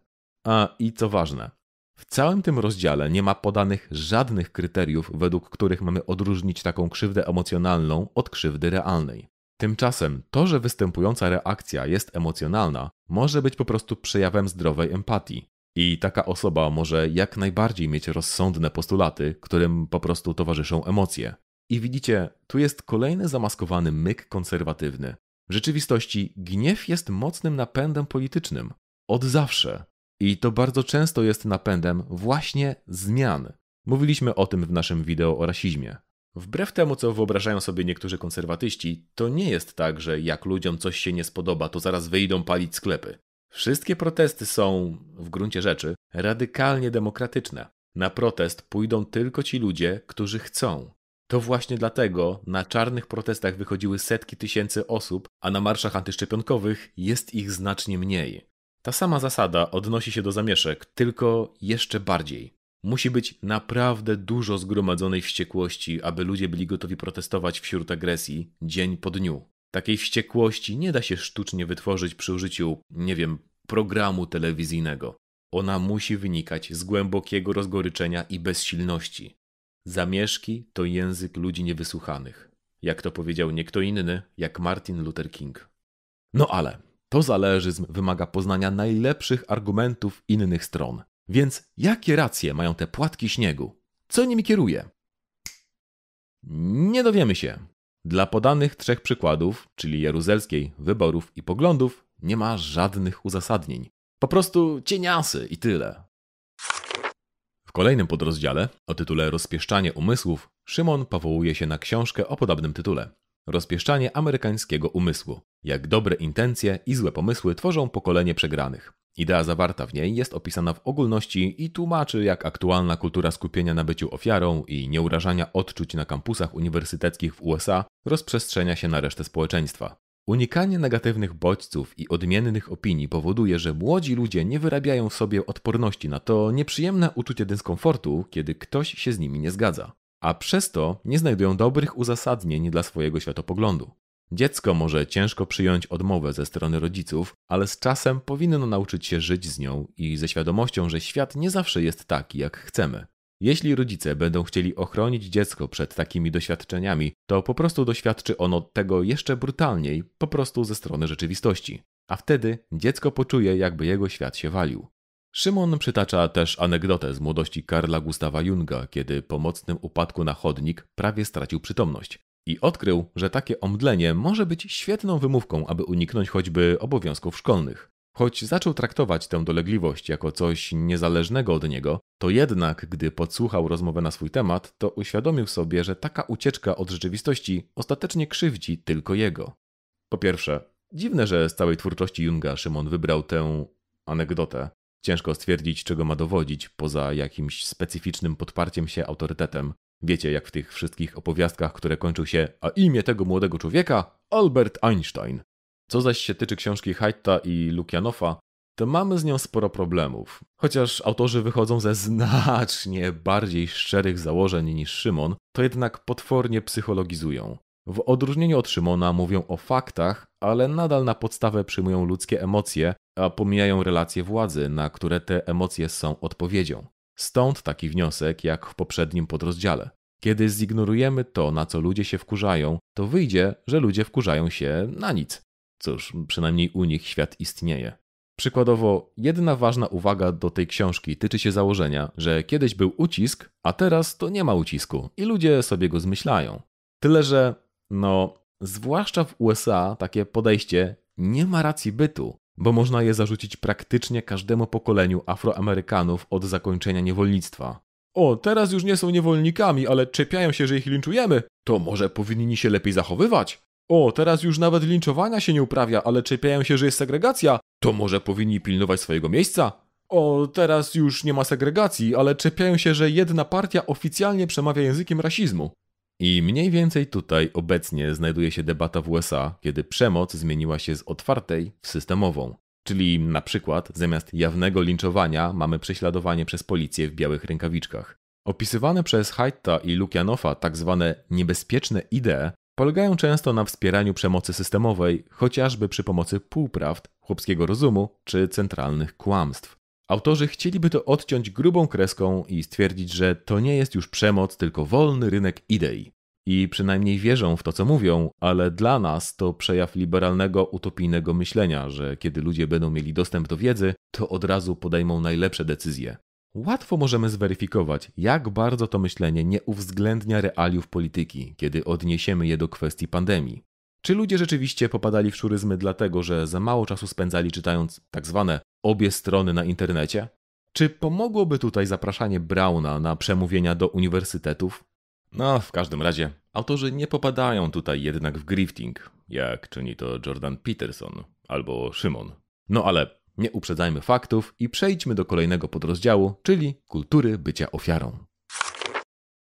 A i co ważne, w całym tym rozdziale nie ma podanych żadnych kryteriów, według których mamy odróżnić taką krzywdę emocjonalną od krzywdy realnej. Tymczasem to, że występująca reakcja jest emocjonalna, może być po prostu przejawem zdrowej empatii. I taka osoba może jak najbardziej mieć rozsądne postulaty, którym po prostu towarzyszą emocje. I widzicie, tu jest kolejny zamaskowany myk konserwatywny. W rzeczywistości gniew jest mocnym napędem politycznym. Od zawsze. I to bardzo często jest napędem właśnie zmian. Mówiliśmy o tym w naszym wideo o rasizmie. Wbrew temu, co wyobrażają sobie niektórzy konserwatyści, to nie jest tak, że jak ludziom coś się nie spodoba, to zaraz wyjdą palić sklepy. Wszystkie protesty są, w gruncie rzeczy, radykalnie demokratyczne. Na protest pójdą tylko ci ludzie, którzy chcą. To właśnie dlatego na czarnych protestach wychodziły setki tysięcy osób, a na marszach antyszczepionkowych jest ich znacznie mniej. Ta sama zasada odnosi się do zamieszek, tylko jeszcze bardziej. Musi być naprawdę dużo zgromadzonej wściekłości, aby ludzie byli gotowi protestować wśród agresji dzień po dniu. Takiej wściekłości nie da się sztucznie wytworzyć przy użyciu, nie wiem, programu telewizyjnego. Ona musi wynikać z głębokiego rozgoryczenia i bezsilności. Zamieszki to język ludzi niewysłuchanych. Jak to powiedział nie kto inny, jak Martin Luther King. No ale to zależyzm wymaga poznania najlepszych argumentów innych stron. Więc jakie racje mają te płatki śniegu? Co nimi kieruje? Nie dowiemy się. Dla podanych trzech przykładów, czyli jaruzelskiej, wyborów i poglądów, nie ma żadnych uzasadnień. Po prostu cieniasy i tyle. W kolejnym podrozdziale, o tytule Rozpieszczanie umysłów, Szymon powołuje się na książkę o podobnym tytule. Rozpieszczanie amerykańskiego umysłu. Jak dobre intencje i złe pomysły tworzą pokolenie przegranych. Idea zawarta w niej jest opisana w ogólności i tłumaczy, jak aktualna kultura skupienia na byciu ofiarą i nieurażania odczuć na kampusach uniwersyteckich w USA rozprzestrzenia się na resztę społeczeństwa. Unikanie negatywnych bodźców i odmiennych opinii powoduje, że młodzi ludzie nie wyrabiają w sobie odporności na to nieprzyjemne uczucie dyskomfortu, kiedy ktoś się z nimi nie zgadza, a przez to nie znajdują dobrych uzasadnień dla swojego światopoglądu. Dziecko może ciężko przyjąć odmowę ze strony rodziców, ale z czasem powinno nauczyć się żyć z nią i ze świadomością, że świat nie zawsze jest taki, jak chcemy. Jeśli rodzice będą chcieli ochronić dziecko przed takimi doświadczeniami, to po prostu doświadczy ono tego jeszcze brutalniej, po prostu ze strony rzeczywistości. A wtedy dziecko poczuje, jakby jego świat się walił. Szymon przytacza też anegdotę z młodości Karla Gustawa Junga, kiedy po mocnym upadku na chodnik prawie stracił przytomność. I odkrył, że takie omdlenie może być świetną wymówką, aby uniknąć choćby obowiązków szkolnych. Choć zaczął traktować tę dolegliwość jako coś niezależnego od niego, to jednak, gdy podsłuchał rozmowę na swój temat, to uświadomił sobie, że taka ucieczka od rzeczywistości ostatecznie krzywdzi tylko jego. Po pierwsze, dziwne, że z całej twórczości Junga Szymon wybrał tę anegdotę. Ciężko stwierdzić, czego ma dowodzić, poza jakimś specyficznym podparciem się autorytetem. Wiecie, jak w tych wszystkich opowiastkach, które kończą się, a imię tego młodego człowieka? Albert Einstein. Co zaś się tyczy książki Hajta i Lukianofa, to mamy z nią sporo problemów. Chociaż autorzy wychodzą ze znacznie bardziej szczerych założeń niż Szymon, to jednak potwornie psychologizują. W odróżnieniu od Szymona mówią o faktach, ale nadal na podstawę przyjmują ludzkie emocje, a pomijają relacje władzy, na które te emocje są odpowiedzią. Stąd taki wniosek, jak w poprzednim podrozdziale. Kiedy zignorujemy to, na co ludzie się wkurzają, to wyjdzie, że ludzie wkurzają się na nic. Cóż, przynajmniej u nich świat istnieje. Przykładowo, jedna ważna uwaga do tej książki tyczy się założenia, że kiedyś był ucisk, a teraz to nie ma ucisku i ludzie sobie go zmyślają. Tyle, że, no, zwłaszcza w USA takie podejście nie ma racji bytu, bo można je zarzucić praktycznie każdemu pokoleniu Afroamerykanów od zakończenia niewolnictwa. O, teraz już nie są niewolnikami, ale czepiają się, że ich linczujemy. To może powinni się lepiej zachowywać? O, teraz już nawet linczowania się nie uprawia, ale czepiają się, że jest segregacja. To może powinni pilnować swojego miejsca? O, teraz już nie ma segregacji, ale czepiają się, że jedna partia oficjalnie przemawia językiem rasizmu. I mniej więcej tutaj obecnie znajduje się debata w USA, kiedy przemoc zmieniła się z otwartej w systemową. Czyli na przykład zamiast jawnego linczowania mamy prześladowanie przez policję w białych rękawiczkach. Opisywane przez Haitta i Lukianofa tak zwane niebezpieczne idee polegają często na wspieraniu przemocy systemowej, chociażby przy pomocy półprawd, chłopskiego rozumu czy centralnych kłamstw. Autorzy chcieliby to odciąć grubą kreską i stwierdzić, że to nie jest już przemoc, tylko wolny rynek idei. I przynajmniej wierzą w to, co mówią, ale dla nas to przejaw liberalnego, utopijnego myślenia, że kiedy ludzie będą mieli dostęp do wiedzy, to od razu podejmą najlepsze decyzje. Łatwo możemy zweryfikować, jak bardzo to myślenie nie uwzględnia realiów polityki, kiedy odniesiemy je do kwestii pandemii. Czy ludzie rzeczywiście popadali w szuryzmy dlatego, że za mało czasu spędzali czytając tak zwane obie strony na internecie? Czy pomogłoby tutaj zapraszanie Brauna na przemówienia do uniwersytetów? No, w każdym razie, autorzy nie popadają tutaj jednak w grifting, jak czyni to Jordan Peterson albo Szymon. No ale nie uprzedzajmy faktów i przejdźmy do kolejnego podrozdziału, czyli kultury bycia ofiarą.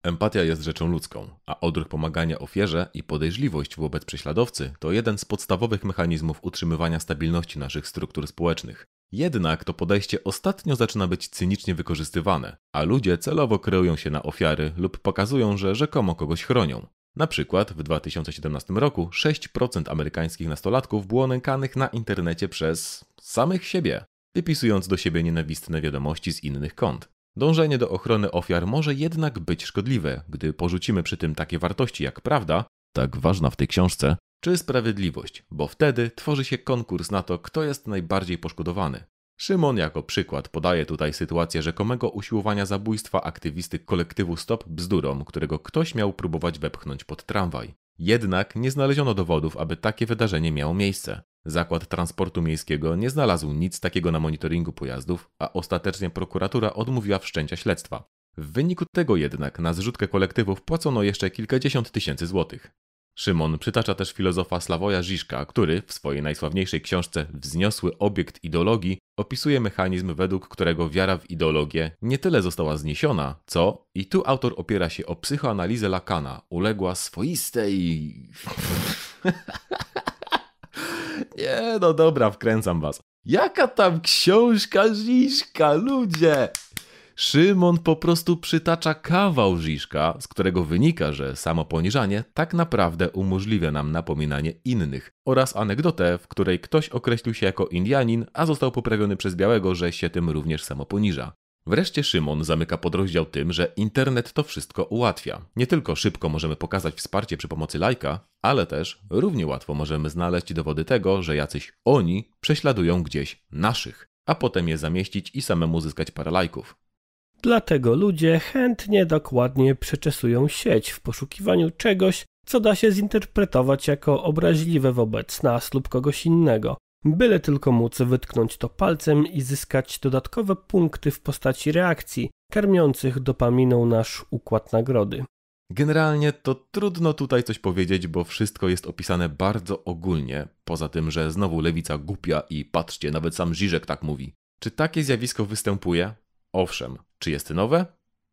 Empatia jest rzeczą ludzką, a odruch pomagania ofierze i podejrzliwość wobec prześladowcy to jeden z podstawowych mechanizmów utrzymywania stabilności naszych struktur społecznych. Jednak to podejście ostatnio zaczyna być cynicznie wykorzystywane, a ludzie celowo kreują się na ofiary lub pokazują, że rzekomo kogoś chronią. Na przykład w 2017 roku 6% amerykańskich nastolatków było nękanych na internecie przez samych siebie, wypisując do siebie nienawistne wiadomości z innych kont. Dążenie do ochrony ofiar może jednak być szkodliwe, gdy porzucimy przy tym takie wartości jak prawda, tak ważna w tej książce, czy sprawiedliwość, bo wtedy tworzy się konkurs na to, kto jest najbardziej poszkodowany. Szymon jako przykład podaje tutaj sytuację rzekomego usiłowania zabójstwa aktywisty kolektywu Stop Bzdurom, którego ktoś miał próbować wepchnąć pod tramwaj. Jednak nie znaleziono dowodów, aby takie wydarzenie miało miejsce. Zakład Transportu Miejskiego nie znalazł nic takiego na monitoringu pojazdów, a ostatecznie prokuratura odmówiła wszczęcia śledztwa. W wyniku tego jednak na zrzutkę kolektywów płacono jeszcze kilkadziesiąt tysięcy złotych. Szymon przytacza też filozofa Sławoja Żiżka, który w swojej najsławniejszej książce Wzniosły obiekt ideologii opisuje mechanizm, według którego wiara w ideologię nie tyle została zniesiona, co, i tu autor opiera się o psychoanalizę Lakana, uległa swoistej... nie, no dobra, wkręcam was. Jaka tam książka Żiżka, ludzie! Szymon po prostu przytacza kawał Żiżka, z którego wynika, że samo poniżanie tak naprawdę umożliwia nam napominanie innych oraz anegdotę, w której ktoś określił się jako Indianin, a został poprawiony przez białego, że się tym również samo poniża. Wreszcie Szymon zamyka podrozdział tym, że internet to wszystko ułatwia. Nie tylko szybko możemy pokazać wsparcie przy pomocy lajka, ale też równie łatwo możemy znaleźć dowody tego, że jacyś oni prześladują gdzieś naszych, a potem je zamieścić i samemu zyskać parę lajków. Dlatego ludzie chętnie dokładnie przeczesują sieć w poszukiwaniu czegoś, co da się zinterpretować jako obraźliwe wobec nas lub kogoś innego, byle tylko móc wytknąć to palcem i zyskać dodatkowe punkty w postaci reakcji, karmiących dopaminą nasz układ nagrody. Generalnie to trudno tutaj coś powiedzieć, bo wszystko jest opisane bardzo ogólnie, poza tym, że znowu lewica głupia i patrzcie, nawet sam Żyżek tak mówi. Czy takie zjawisko występuje? Owszem, czy jest nowe?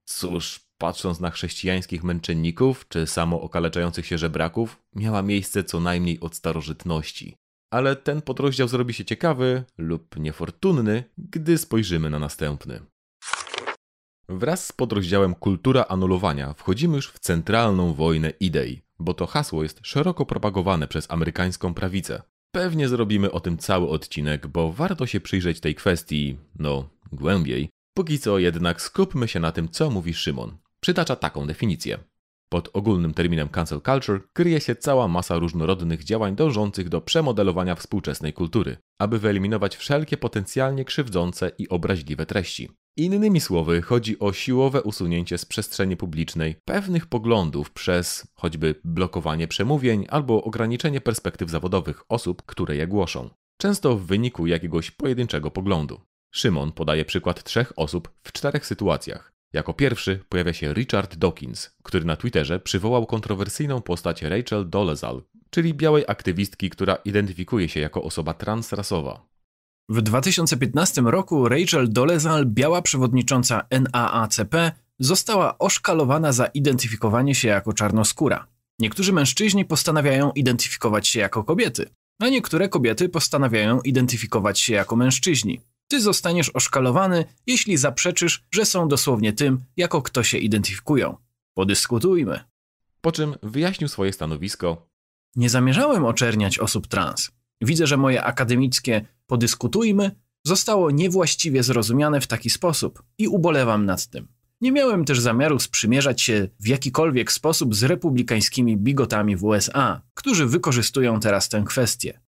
Cóż, patrząc na chrześcijańskich męczenników czy samo okaleczających się żebraków, miała miejsce co najmniej od starożytności. Ale ten podrozdział zrobi się ciekawy lub niefortunny, gdy spojrzymy na następny. Wraz z podrozdziałem Kultura anulowania wchodzimy już w centralną wojnę idei, bo to hasło jest szeroko propagowane przez amerykańską prawicę. Pewnie zrobimy o tym cały odcinek, bo warto się przyjrzeć tej kwestii, no, głębiej, Póki co jednak skupmy się na tym, co mówi Szymon. Przytacza taką definicję. Pod ogólnym terminem cancel culture kryje się cała masa różnorodnych działań dążących do przemodelowania współczesnej kultury, aby wyeliminować wszelkie potencjalnie krzywdzące i obraźliwe treści. Innymi słowy, chodzi o siłowe usunięcie z przestrzeni publicznej pewnych poglądów przez choćby blokowanie przemówień albo ograniczenie perspektyw zawodowych osób, które je głoszą, często w wyniku jakiegoś pojedynczego poglądu. Szymon podaje przykład trzech osób w czterech sytuacjach. Jako pierwszy pojawia się Richard Dawkins, który na Twitterze przywołał kontrowersyjną postać Rachel Dolezal, czyli białej aktywistki, która identyfikuje się jako osoba transrasowa. W 2015 roku Rachel Dolezal, biała przewodnicząca NAACP, została oszkalowana za identyfikowanie się jako czarnoskóra. Niektórzy mężczyźni postanawiają identyfikować się jako kobiety, a niektóre kobiety postanawiają identyfikować się jako mężczyźni. Ty zostaniesz oszkalowany, jeśli zaprzeczysz, że są dosłownie tym, jako kto się identyfikują. Podyskutujmy. Po czym wyjaśnił swoje stanowisko. Nie zamierzałem oczerniać osób trans. Widzę, że moje akademickie podyskutujmy zostało niewłaściwie zrozumiane w taki sposób i ubolewam nad tym. Nie miałem też zamiaru sprzymierzać się w jakikolwiek sposób z republikańskimi bigotami w USA, którzy wykorzystują teraz tę kwestię.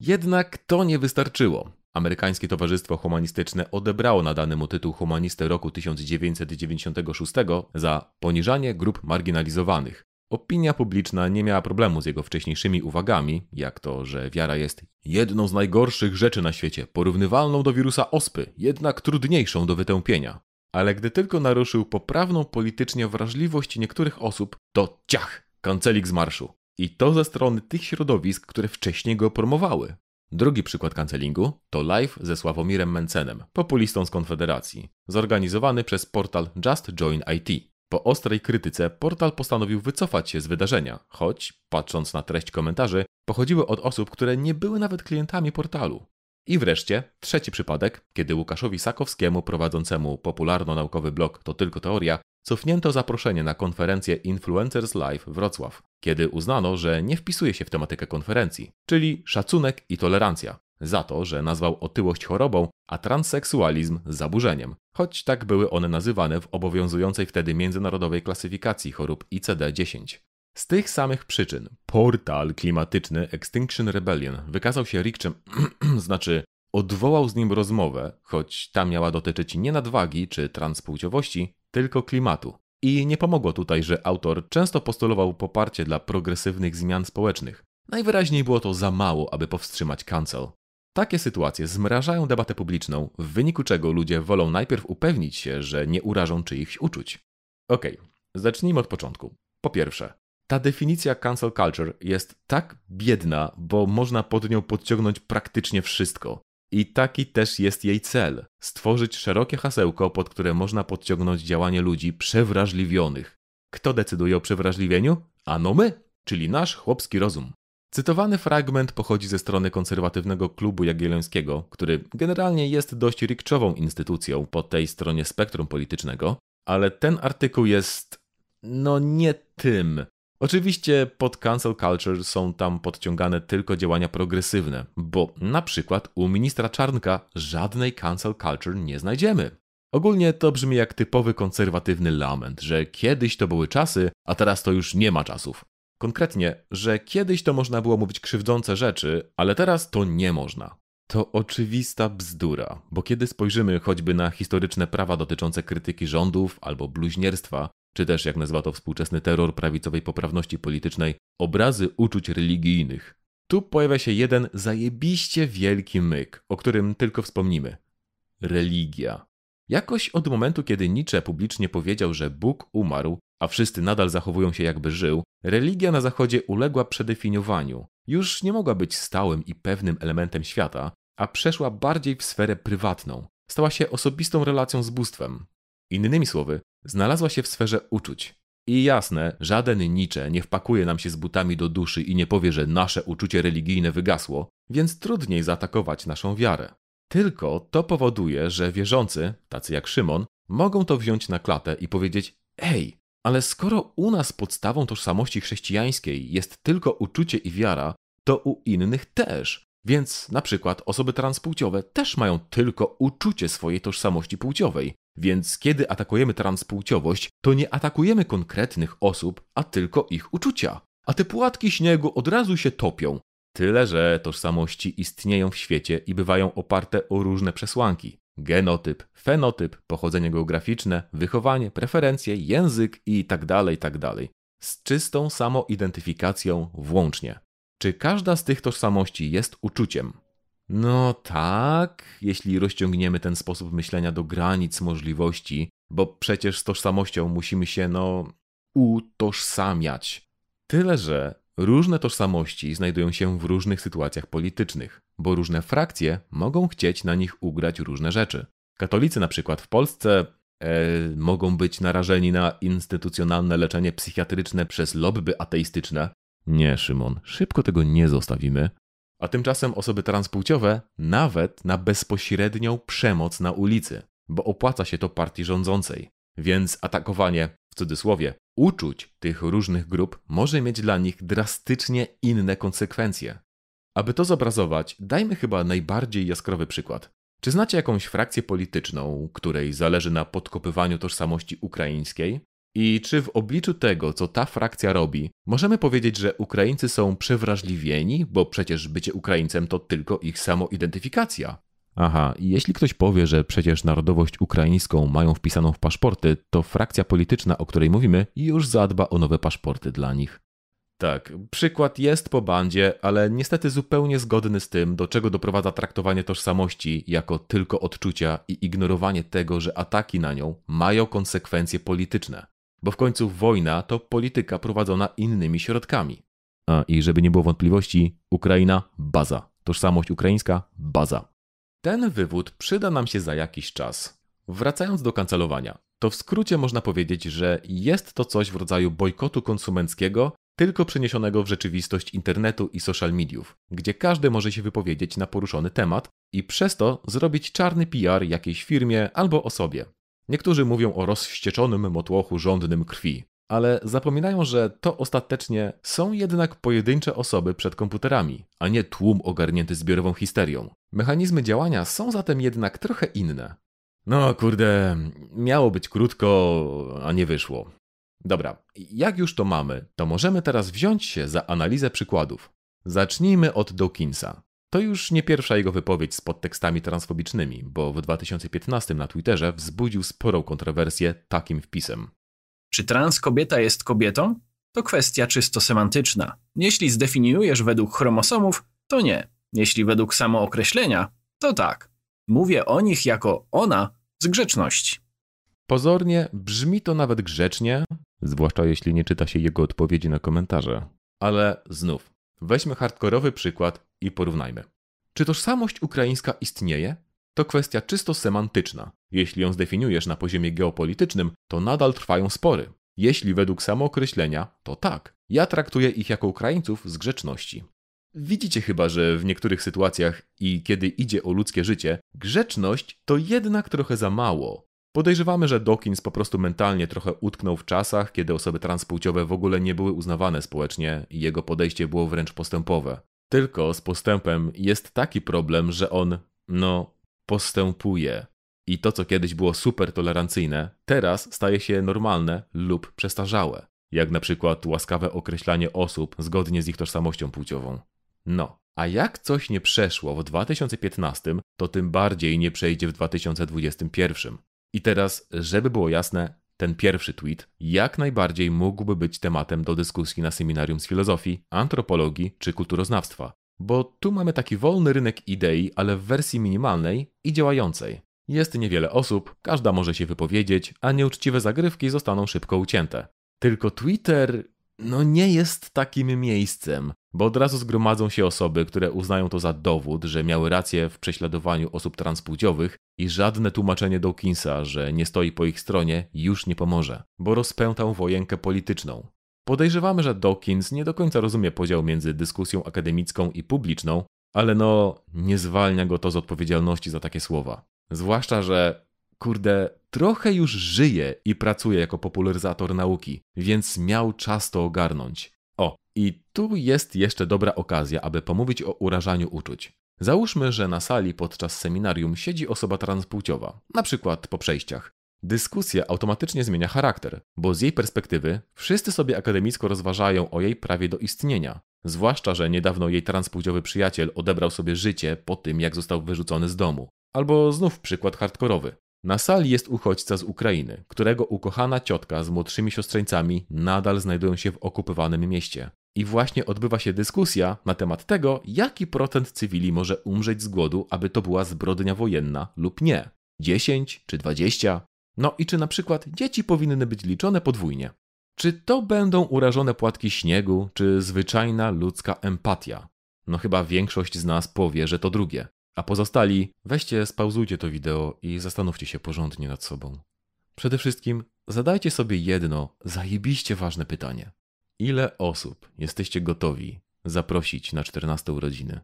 Jednak to nie wystarczyło. Amerykańskie Towarzystwo Humanistyczne odebrało nadany mu tytuł humanisty roku 1996 za poniżanie grup marginalizowanych. Opinia publiczna nie miała problemu z jego wcześniejszymi uwagami, jak to, że wiara jest jedną z najgorszych rzeczy na świecie, porównywalną do wirusa ospy, jednak trudniejszą do wytępienia. Ale gdy tylko naruszył poprawną politycznie wrażliwość niektórych osób, to ciach, kancelik z marszu. I to ze strony tych środowisk, które wcześniej go promowały. Drugi przykład kancelingu to live ze Sławomirem Mencenem, populistą z Konfederacji, zorganizowany przez portal Just Join IT. Po ostrej krytyce portal postanowił wycofać się z wydarzenia, choć, patrząc na treść komentarzy, pochodziły od osób, które nie były nawet klientami portalu. I wreszcie trzeci przypadek, kiedy Łukaszowi Sakowskiemu prowadzącemu popularno-naukowy blog To Tylko Teoria cofnięto zaproszenie na konferencję Influencers Live Wrocław, kiedy uznano, że nie wpisuje się w tematykę konferencji, czyli szacunek i tolerancja, za to, że nazwał otyłość chorobą, a transseksualizm zaburzeniem, choć tak były one nazywane w obowiązującej wtedy międzynarodowej klasyfikacji chorób ICD-10. Z tych samych przyczyn portal klimatyczny Extinction Rebellion wykazał się rikczem, znaczy odwołał z nim rozmowę, choć ta miała dotyczyć nie nadwagi czy transpłciowości, tylko klimatu. I nie pomogło tutaj, że autor często postulował poparcie dla progresywnych zmian społecznych. Najwyraźniej było to za mało, aby powstrzymać cancel. Takie sytuacje zmrażają debatę publiczną, w wyniku czego ludzie wolą najpierw upewnić się, że nie urażą czyichś uczuć. Okej, okay, zacznijmy od początku. Po pierwsze, ta definicja cancel culture jest tak biedna, bo można pod nią podciągnąć praktycznie wszystko. I taki też jest jej cel stworzyć szerokie hasełko, pod które można podciągnąć działanie ludzi przewrażliwionych. Kto decyduje o przewrażliwieniu? Ano my, czyli nasz chłopski rozum. Cytowany fragment pochodzi ze strony konserwatywnego klubu jagiellońskiego, który generalnie jest dość rikczową instytucją po tej stronie spektrum politycznego, ale ten artykuł jest no nie tym, Oczywiście pod cancel culture są tam podciągane tylko działania progresywne, bo na przykład u ministra Czarnka żadnej cancel culture nie znajdziemy. Ogólnie to brzmi jak typowy konserwatywny lament, że kiedyś to były czasy, a teraz to już nie ma czasów. Konkretnie, że kiedyś to można było mówić krzywdzące rzeczy, ale teraz to nie można. To oczywista bzdura, bo kiedy spojrzymy choćby na historyczne prawa dotyczące krytyki rządów albo bluźnierstwa, czy też jak nazywa to współczesny terror prawicowej poprawności politycznej, obrazy uczuć religijnych. Tu pojawia się jeden zajebiście wielki myk, o którym tylko wspomnimy. Religia. Jakoś od momentu, kiedy Nietzsche publicznie powiedział, że Bóg umarł, a wszyscy nadal zachowują się jakby żył, religia na Zachodzie uległa przedefiniowaniu. Już nie mogła być stałym i pewnym elementem świata, a przeszła bardziej w sferę prywatną. Stała się osobistą relacją z bóstwem. Innymi słowy, znalazła się w sferze uczuć. I jasne, żaden Nietzsche nie wpakuje nam się z butami do duszy i nie powie, że nasze uczucie religijne wygasło, więc trudniej zaatakować naszą wiarę. Tylko to powoduje, że wierzący, tacy jak Szymon, mogą to wziąć na klatę i powiedzieć: Ej, ale skoro u nas podstawą tożsamości chrześcijańskiej jest tylko uczucie i wiara, to u innych też. Więc na przykład osoby transpłciowe też mają tylko uczucie swojej tożsamości płciowej. Więc kiedy atakujemy transpłciowość, to nie atakujemy konkretnych osób, a tylko ich uczucia. A te płatki śniegu od razu się topią. Tyle, że tożsamości istnieją w świecie i bywają oparte o różne przesłanki. Genotyp, fenotyp, pochodzenie geograficzne, wychowanie, preferencje, język itd., tak itd. Tak Z czystą samoidentyfikacją włącznie. Czy każda z tych tożsamości jest uczuciem? No tak, jeśli rozciągniemy ten sposób myślenia do granic możliwości, bo przecież z tożsamością musimy się, no, utożsamiać. Tyle, że różne tożsamości znajdują się w różnych sytuacjach politycznych, bo różne frakcje mogą chcieć na nich ugrać różne rzeczy. Katolicy na przykład w Polsce e, mogą być narażeni na instytucjonalne leczenie psychiatryczne przez lobby ateistyczne. Nie, Szymon, szybko tego nie zostawimy. A tymczasem osoby transpłciowe nawet na bezpośrednią przemoc na ulicy, bo opłaca się to partii rządzącej. Więc atakowanie, w cudzysłowie, uczuć tych różnych grup może mieć dla nich drastycznie inne konsekwencje. Aby to zobrazować, dajmy chyba najbardziej jaskrawy przykład. Czy znacie jakąś frakcję polityczną, której zależy na podkopywaniu tożsamości ukraińskiej? I czy w obliczu tego, co ta frakcja robi, możemy powiedzieć, że Ukraińcy są przewrażliwieni, bo przecież bycie Ukraińcem to tylko ich samoidentyfikacja? Aha, i jeśli ktoś powie, że przecież narodowość ukraińską mają wpisaną w paszporty, to frakcja polityczna, o której mówimy, już zadba o nowe paszporty dla nich. Tak, przykład jest po bandzie, ale niestety zupełnie zgodny z tym, do czego doprowadza traktowanie tożsamości jako tylko odczucia i ignorowanie tego, że ataki na nią mają konsekwencje polityczne. Bo w końcu wojna to polityka prowadzona innymi środkami. A i żeby nie było wątpliwości, Ukraina baza. Tożsamość ukraińska baza. Ten wywód przyda nam się za jakiś czas. Wracając do kancelowania, to w skrócie można powiedzieć, że jest to coś w rodzaju bojkotu konsumenckiego, tylko przeniesionego w rzeczywistość internetu i social mediów, gdzie każdy może się wypowiedzieć na poruszony temat, i przez to zrobić czarny PR jakiejś firmie albo osobie. Niektórzy mówią o rozwścieczonym motłochu żądnym krwi, ale zapominają, że to ostatecznie są jednak pojedyncze osoby przed komputerami, a nie tłum ogarnięty zbiorową histerią. Mechanizmy działania są zatem jednak trochę inne. No kurde, miało być krótko, a nie wyszło. Dobra, jak już to mamy, to możemy teraz wziąć się za analizę przykładów. Zacznijmy od Dawkinsa. To już nie pierwsza jego wypowiedź z podtekstami transfobicznymi, bo w 2015 na Twitterze wzbudził sporą kontrowersję takim wpisem. Czy trans kobieta jest kobietą? To kwestia czysto semantyczna. Jeśli zdefiniujesz według chromosomów, to nie. Jeśli według samookreślenia, to tak. Mówię o nich jako ona z grzeczności. Pozornie brzmi to nawet grzecznie, zwłaszcza jeśli nie czyta się jego odpowiedzi na komentarze. Ale znów, weźmy hardkorowy przykład i porównajmy. Czy tożsamość ukraińska istnieje? To kwestia czysto semantyczna. Jeśli ją zdefiniujesz na poziomie geopolitycznym, to nadal trwają spory. Jeśli według samookreślenia, to tak. Ja traktuję ich jako Ukraińców z grzeczności. Widzicie chyba, że w niektórych sytuacjach i kiedy idzie o ludzkie życie, grzeczność to jednak trochę za mało. Podejrzewamy, że Dawkins po prostu mentalnie trochę utknął w czasach, kiedy osoby transpłciowe w ogóle nie były uznawane społecznie i jego podejście było wręcz postępowe. Tylko z postępem jest taki problem, że on, no, postępuje. I to, co kiedyś było super tolerancyjne, teraz staje się normalne lub przestarzałe. Jak na przykład łaskawe określanie osób zgodnie z ich tożsamością płciową. No, a jak coś nie przeszło w 2015, to tym bardziej nie przejdzie w 2021. I teraz, żeby było jasne, ten pierwszy tweet jak najbardziej mógłby być tematem do dyskusji na seminarium z filozofii, antropologii czy kulturoznawstwa, bo tu mamy taki wolny rynek idei, ale w wersji minimalnej i działającej. Jest niewiele osób, każda może się wypowiedzieć, a nieuczciwe zagrywki zostaną szybko ucięte. Tylko Twitter, no nie jest takim miejscem, bo od razu zgromadzą się osoby, które uznają to za dowód, że miały rację w prześladowaniu osób transpłciowych i żadne tłumaczenie Dawkinsa, że nie stoi po ich stronie, już nie pomoże, bo rozpętał wojenkę polityczną. Podejrzewamy, że Dawkins nie do końca rozumie podział między dyskusją akademicką i publiczną, ale no, nie zwalnia go to z odpowiedzialności za takie słowa. Zwłaszcza, że kurde, trochę już żyje i pracuje jako popularyzator nauki, więc miał czas to ogarnąć. I tu jest jeszcze dobra okazja, aby pomówić o urażaniu uczuć. Załóżmy, że na sali podczas seminarium siedzi osoba transpłciowa, na przykład po przejściach. Dyskusja automatycznie zmienia charakter, bo z jej perspektywy wszyscy sobie akademicko rozważają o jej prawie do istnienia. Zwłaszcza, że niedawno jej transpłciowy przyjaciel odebrał sobie życie po tym, jak został wyrzucony z domu. Albo znów przykład hardkorowy. Na sali jest uchodźca z Ukrainy, którego ukochana ciotka z młodszymi siostrzeńcami nadal znajdują się w okupowanym mieście. I właśnie odbywa się dyskusja na temat tego, jaki procent cywili może umrzeć z głodu, aby to była zbrodnia wojenna lub nie. 10 czy 20? No i czy na przykład dzieci powinny być liczone podwójnie? Czy to będą urażone płatki śniegu, czy zwyczajna ludzka empatia? No chyba większość z nas powie, że to drugie. A pozostali, weźcie, spauzujcie to wideo i zastanówcie się porządnie nad sobą. Przede wszystkim zadajcie sobie jedno zajebiście ważne pytanie. Ile osób jesteście gotowi zaprosić na 14 urodziny?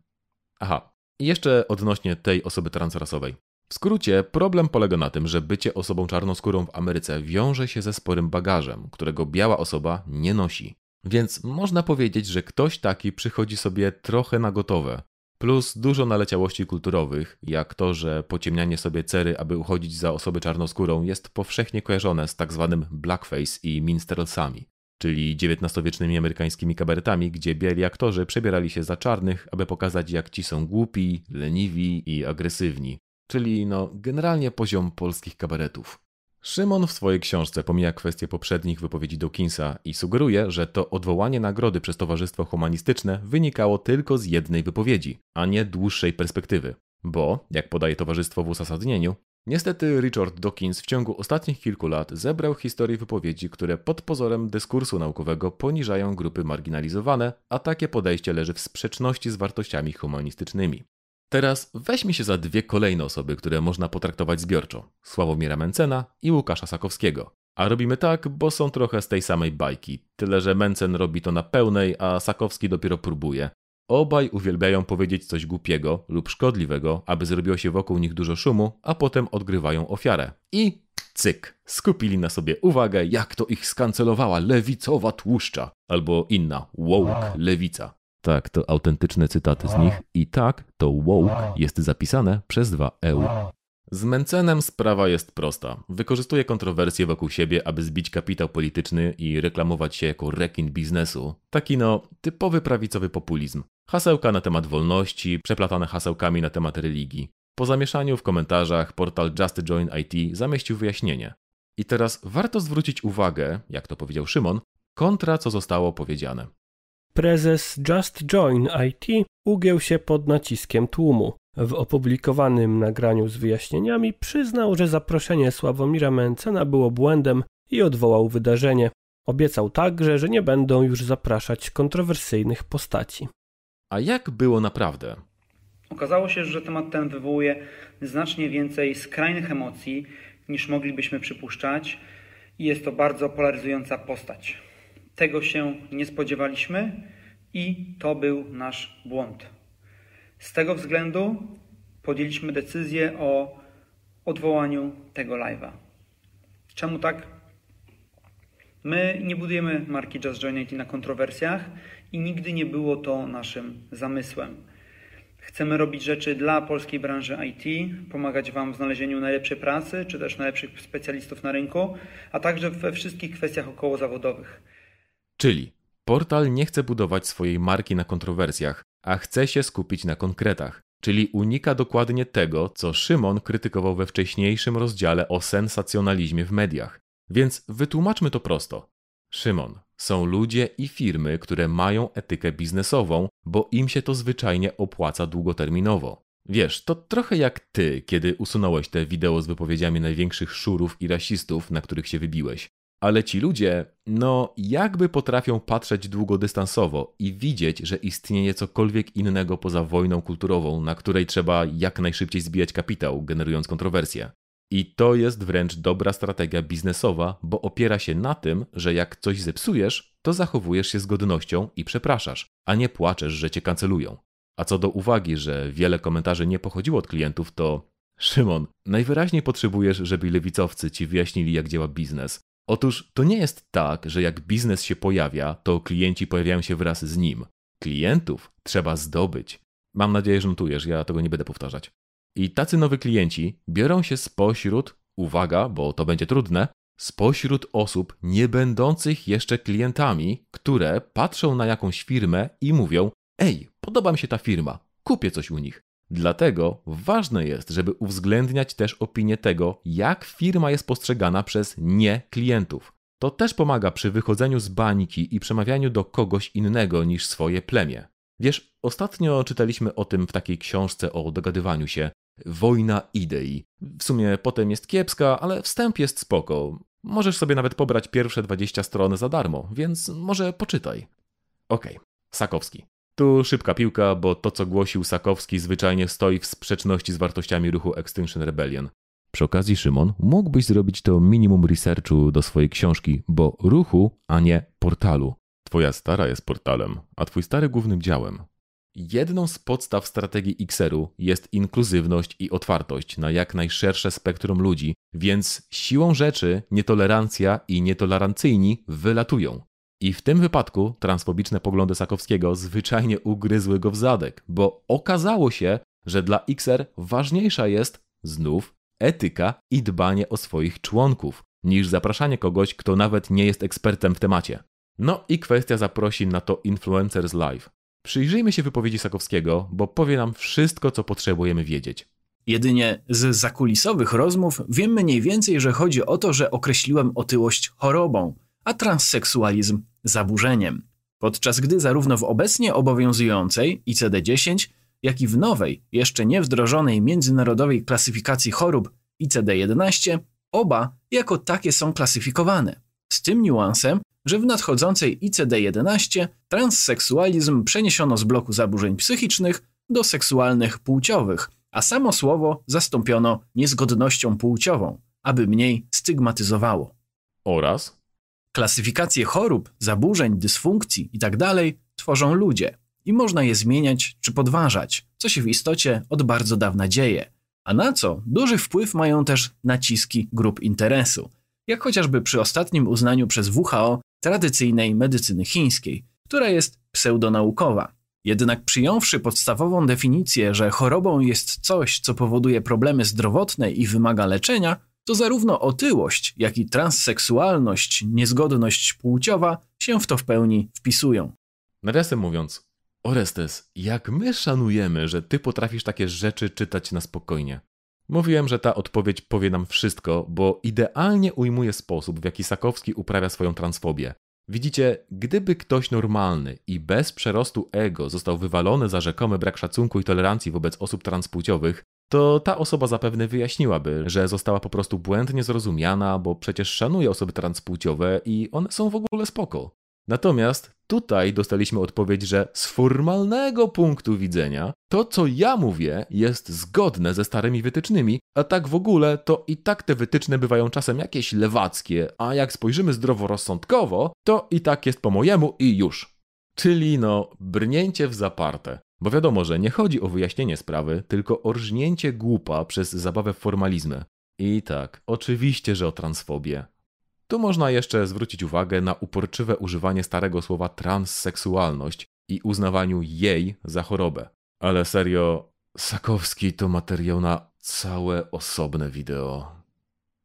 Aha, jeszcze odnośnie tej osoby transrasowej. W skrócie, problem polega na tym, że bycie osobą czarnoskórą w Ameryce wiąże się ze sporym bagażem, którego biała osoba nie nosi. Więc można powiedzieć, że ktoś taki przychodzi sobie trochę na gotowe. Plus dużo naleciałości kulturowych, jak to, że pociemnianie sobie cery, aby uchodzić za osobę czarnoskórą, jest powszechnie kojarzone z tak zwanym blackface i minstrelsami czyli XIX-wiecznymi amerykańskimi kabaretami, gdzie biali aktorzy przebierali się za czarnych, aby pokazać jak ci są głupi, leniwi i agresywni. Czyli no, generalnie poziom polskich kabaretów. Szymon w swojej książce pomija kwestię poprzednich wypowiedzi Dawkinsa i sugeruje, że to odwołanie nagrody przez Towarzystwo Humanistyczne wynikało tylko z jednej wypowiedzi, a nie dłuższej perspektywy. Bo, jak podaje towarzystwo w uzasadnieniu, Niestety Richard Dawkins w ciągu ostatnich kilku lat zebrał historię wypowiedzi, które pod pozorem dyskursu naukowego poniżają grupy marginalizowane, a takie podejście leży w sprzeczności z wartościami humanistycznymi. Teraz weźmy się za dwie kolejne osoby, które można potraktować zbiorczo: Sławomira Mencena i Łukasza Sakowskiego. A robimy tak, bo są trochę z tej samej bajki, tyle że Mencen robi to na pełnej, a Sakowski dopiero próbuje. Obaj uwielbiają powiedzieć coś głupiego lub szkodliwego, aby zrobiło się wokół nich dużo szumu, a potem odgrywają ofiarę. I cyk, skupili na sobie uwagę, jak to ich skancelowała lewicowa tłuszcza, albo inna woke lewica. Tak, to autentyczne cytaty z nich i tak, to woke jest zapisane przez dwa EU. Z Mencenem sprawa jest prosta. Wykorzystuje kontrowersje wokół siebie, aby zbić kapitał polityczny i reklamować się jako rekin biznesu. Taki no, typowy prawicowy populizm. Hasełka na temat wolności, przeplatane hasełkami na temat religii. Po zamieszaniu w komentarzach portal Just Join IT zamieścił wyjaśnienie. I teraz warto zwrócić uwagę, jak to powiedział Szymon, kontra co zostało powiedziane. Prezes Just Join IT ugiął się pod naciskiem tłumu. W opublikowanym nagraniu z wyjaśnieniami przyznał, że zaproszenie Sławomira Mencena było błędem i odwołał wydarzenie. Obiecał także, że nie będą już zapraszać kontrowersyjnych postaci. A jak było naprawdę? Okazało się, że temat ten wywołuje znacznie więcej skrajnych emocji niż moglibyśmy przypuszczać i jest to bardzo polaryzująca postać. Tego się nie spodziewaliśmy i to był nasz błąd. Z tego względu podjęliśmy decyzję o odwołaniu tego live'a. Czemu tak? My nie budujemy marki Just Join IT na kontrowersjach i nigdy nie było to naszym zamysłem. Chcemy robić rzeczy dla polskiej branży IT, pomagać Wam w znalezieniu najlepszej pracy, czy też najlepszych specjalistów na rynku, a także we wszystkich kwestiach okołozawodowych. Czyli portal nie chce budować swojej marki na kontrowersjach, a chce się skupić na konkretach, czyli unika dokładnie tego, co Szymon krytykował we wcześniejszym rozdziale o sensacjonalizmie w mediach. Więc wytłumaczmy to prosto. Szymon, są ludzie i firmy, które mają etykę biznesową, bo im się to zwyczajnie opłaca długoterminowo. Wiesz, to trochę jak ty, kiedy usunąłeś te wideo z wypowiedziami największych szurów i rasistów, na których się wybiłeś. Ale ci ludzie, no, jakby potrafią patrzeć długodystansowo i widzieć, że istnieje cokolwiek innego poza wojną kulturową, na której trzeba jak najszybciej zbijać kapitał, generując kontrowersje. I to jest wręcz dobra strategia biznesowa, bo opiera się na tym, że jak coś zepsujesz, to zachowujesz się z godnością i przepraszasz, a nie płaczesz, że cię kancelują. A co do uwagi, że wiele komentarzy nie pochodziło od klientów, to Szymon, najwyraźniej potrzebujesz, żeby lewicowcy ci wyjaśnili, jak działa biznes. Otóż to nie jest tak, że jak biznes się pojawia, to klienci pojawiają się wraz z nim. Klientów trzeba zdobyć. Mam nadzieję, że notujesz, ja tego nie będę powtarzać. I tacy nowi klienci biorą się spośród, uwaga, bo to będzie trudne, spośród osób nie będących jeszcze klientami, które patrzą na jakąś firmę i mówią: Ej, podoba mi się ta firma, kupię coś u nich. Dlatego ważne jest, żeby uwzględniać też opinię tego, jak firma jest postrzegana przez nie klientów. To też pomaga przy wychodzeniu z bańki i przemawianiu do kogoś innego niż swoje plemię. Wiesz, ostatnio czytaliśmy o tym w takiej książce o dogadywaniu się, Wojna idei. W sumie potem jest kiepska, ale wstęp jest spoko. Możesz sobie nawet pobrać pierwsze 20 stron za darmo, więc może poczytaj. Okej, okay. Sakowski. Tu szybka piłka, bo to co głosił Sakowski zwyczajnie stoi w sprzeczności z wartościami ruchu Extinction Rebellion. Przy okazji, Szymon, mógłbyś zrobić to minimum researchu do swojej książki, bo ruchu, a nie portalu. Twoja stara jest portalem, a twój stary głównym działem. Jedną z podstaw strategii XR-u jest inkluzywność i otwartość na jak najszersze spektrum ludzi, więc siłą rzeczy nietolerancja i nietolerancyjni wylatują. I w tym wypadku transfobiczne poglądy Sakowskiego zwyczajnie ugryzły go w zadek, bo okazało się, że dla XR ważniejsza jest, znów, etyka i dbanie o swoich członków, niż zapraszanie kogoś, kto nawet nie jest ekspertem w temacie. No i kwestia zaprosin na to Influencers Live. Przyjrzyjmy się wypowiedzi Sakowskiego, bo powie nam wszystko, co potrzebujemy wiedzieć. Jedynie z zakulisowych rozmów wiem mniej więcej, że chodzi o to, że określiłem otyłość chorobą, a transseksualizm zaburzeniem. Podczas gdy zarówno w obecnie obowiązującej ICD-10, jak i w nowej, jeszcze nie wdrożonej międzynarodowej klasyfikacji chorób ICD-11, oba jako takie są klasyfikowane. Z tym niuansem, że w nadchodzącej ICD-11 transseksualizm przeniesiono z bloku zaburzeń psychicznych do seksualnych płciowych, a samo słowo zastąpiono niezgodnością płciową, aby mniej stygmatyzowało. Oraz klasyfikację chorób, zaburzeń, dysfunkcji itd. Tak tworzą ludzie. i można je zmieniać czy podważać, co się w istocie od bardzo dawna dzieje. A na co duży wpływ mają też naciski grup interesu, jak chociażby przy ostatnim uznaniu przez WHO tradycyjnej medycyny chińskiej, która jest pseudonaukowa. Jednak przyjąwszy podstawową definicję, że chorobą jest coś, co powoduje problemy zdrowotne i wymaga leczenia, to zarówno otyłość, jak i transseksualność, niezgodność płciowa się w to w pełni wpisują. Nawiasem mówiąc, Orestes, jak my szanujemy, że ty potrafisz takie rzeczy czytać na spokojnie. Mówiłem, że ta odpowiedź powie nam wszystko, bo idealnie ujmuje sposób, w jaki Sakowski uprawia swoją transfobię. Widzicie, gdyby ktoś normalny i bez przerostu ego został wywalony za rzekomy brak szacunku i tolerancji wobec osób transpłciowych, to ta osoba zapewne wyjaśniłaby, że została po prostu błędnie zrozumiana, bo przecież szanuje osoby transpłciowe i one są w ogóle spoko. Natomiast tutaj dostaliśmy odpowiedź, że z formalnego punktu widzenia to, co ja mówię, jest zgodne ze starymi wytycznymi, a tak w ogóle to i tak te wytyczne bywają czasem jakieś lewackie, a jak spojrzymy zdroworozsądkowo, to i tak jest po mojemu i już. Czyli no, brnięcie w zaparte. Bo wiadomo, że nie chodzi o wyjaśnienie sprawy, tylko o rżnięcie głupa przez zabawę w formalizmy. I tak, oczywiście, że o transfobię. Tu można jeszcze zwrócić uwagę na uporczywe używanie starego słowa transseksualność i uznawaniu jej za chorobę. Ale serio, Sakowski to materiał na całe osobne wideo.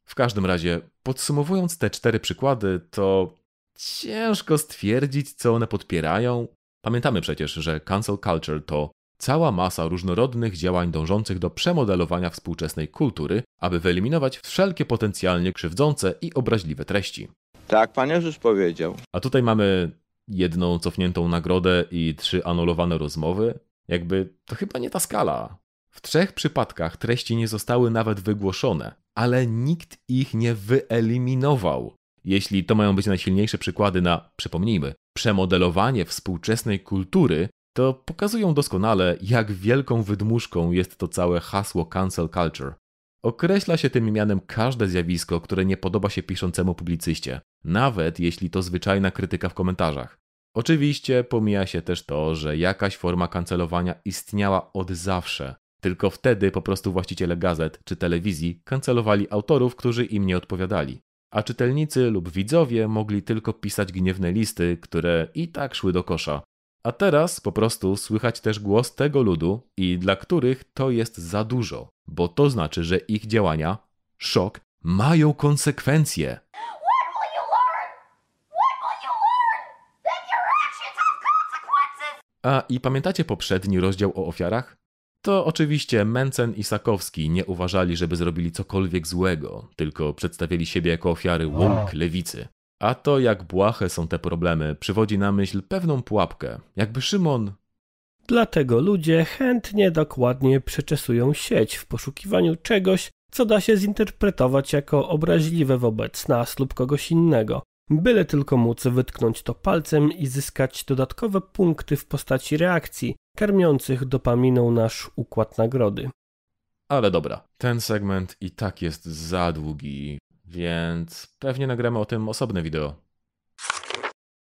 W każdym razie, podsumowując te cztery przykłady, to ciężko stwierdzić, co one podpierają. Pamiętamy przecież, że cancel culture to cała masa różnorodnych działań dążących do przemodelowania współczesnej kultury, aby wyeliminować wszelkie potencjalnie krzywdzące i obraźliwe treści. Tak, pan Jezus powiedział. A tutaj mamy jedną cofniętą nagrodę i trzy anulowane rozmowy. Jakby to chyba nie ta skala. W trzech przypadkach treści nie zostały nawet wygłoszone, ale nikt ich nie wyeliminował. Jeśli to mają być najsilniejsze przykłady na, przypomnijmy, przemodelowanie współczesnej kultury, to pokazują doskonale, jak wielką wydmuszką jest to całe hasło cancel culture. Określa się tym mianem każde zjawisko, które nie podoba się piszącemu publicyście, nawet jeśli to zwyczajna krytyka w komentarzach. Oczywiście pomija się też to, że jakaś forma kancelowania istniała od zawsze, tylko wtedy po prostu właściciele gazet czy telewizji kancelowali autorów, którzy im nie odpowiadali. A czytelnicy lub widzowie mogli tylko pisać gniewne listy, które i tak szły do kosza, a teraz po prostu słychać też głos tego ludu i dla których to jest za dużo, bo to znaczy, że ich działania, szok, mają konsekwencje. A i pamiętacie poprzedni rozdział o ofiarach? To oczywiście Mencen i Sakowski nie uważali, żeby zrobili cokolwiek złego, tylko przedstawili siebie jako ofiary łąk lewicy. A to, jak błahe są te problemy, przywodzi na myśl pewną pułapkę. Jakby Szymon. Dlatego ludzie chętnie dokładnie przeczesują sieć w poszukiwaniu czegoś, co da się zinterpretować jako obraźliwe wobec nas lub kogoś innego, byle tylko móc wytknąć to palcem i zyskać dodatkowe punkty w postaci reakcji, karmiących dopaminą nasz układ nagrody. Ale dobra, ten segment i tak jest za długi, więc pewnie nagramy o tym osobne wideo.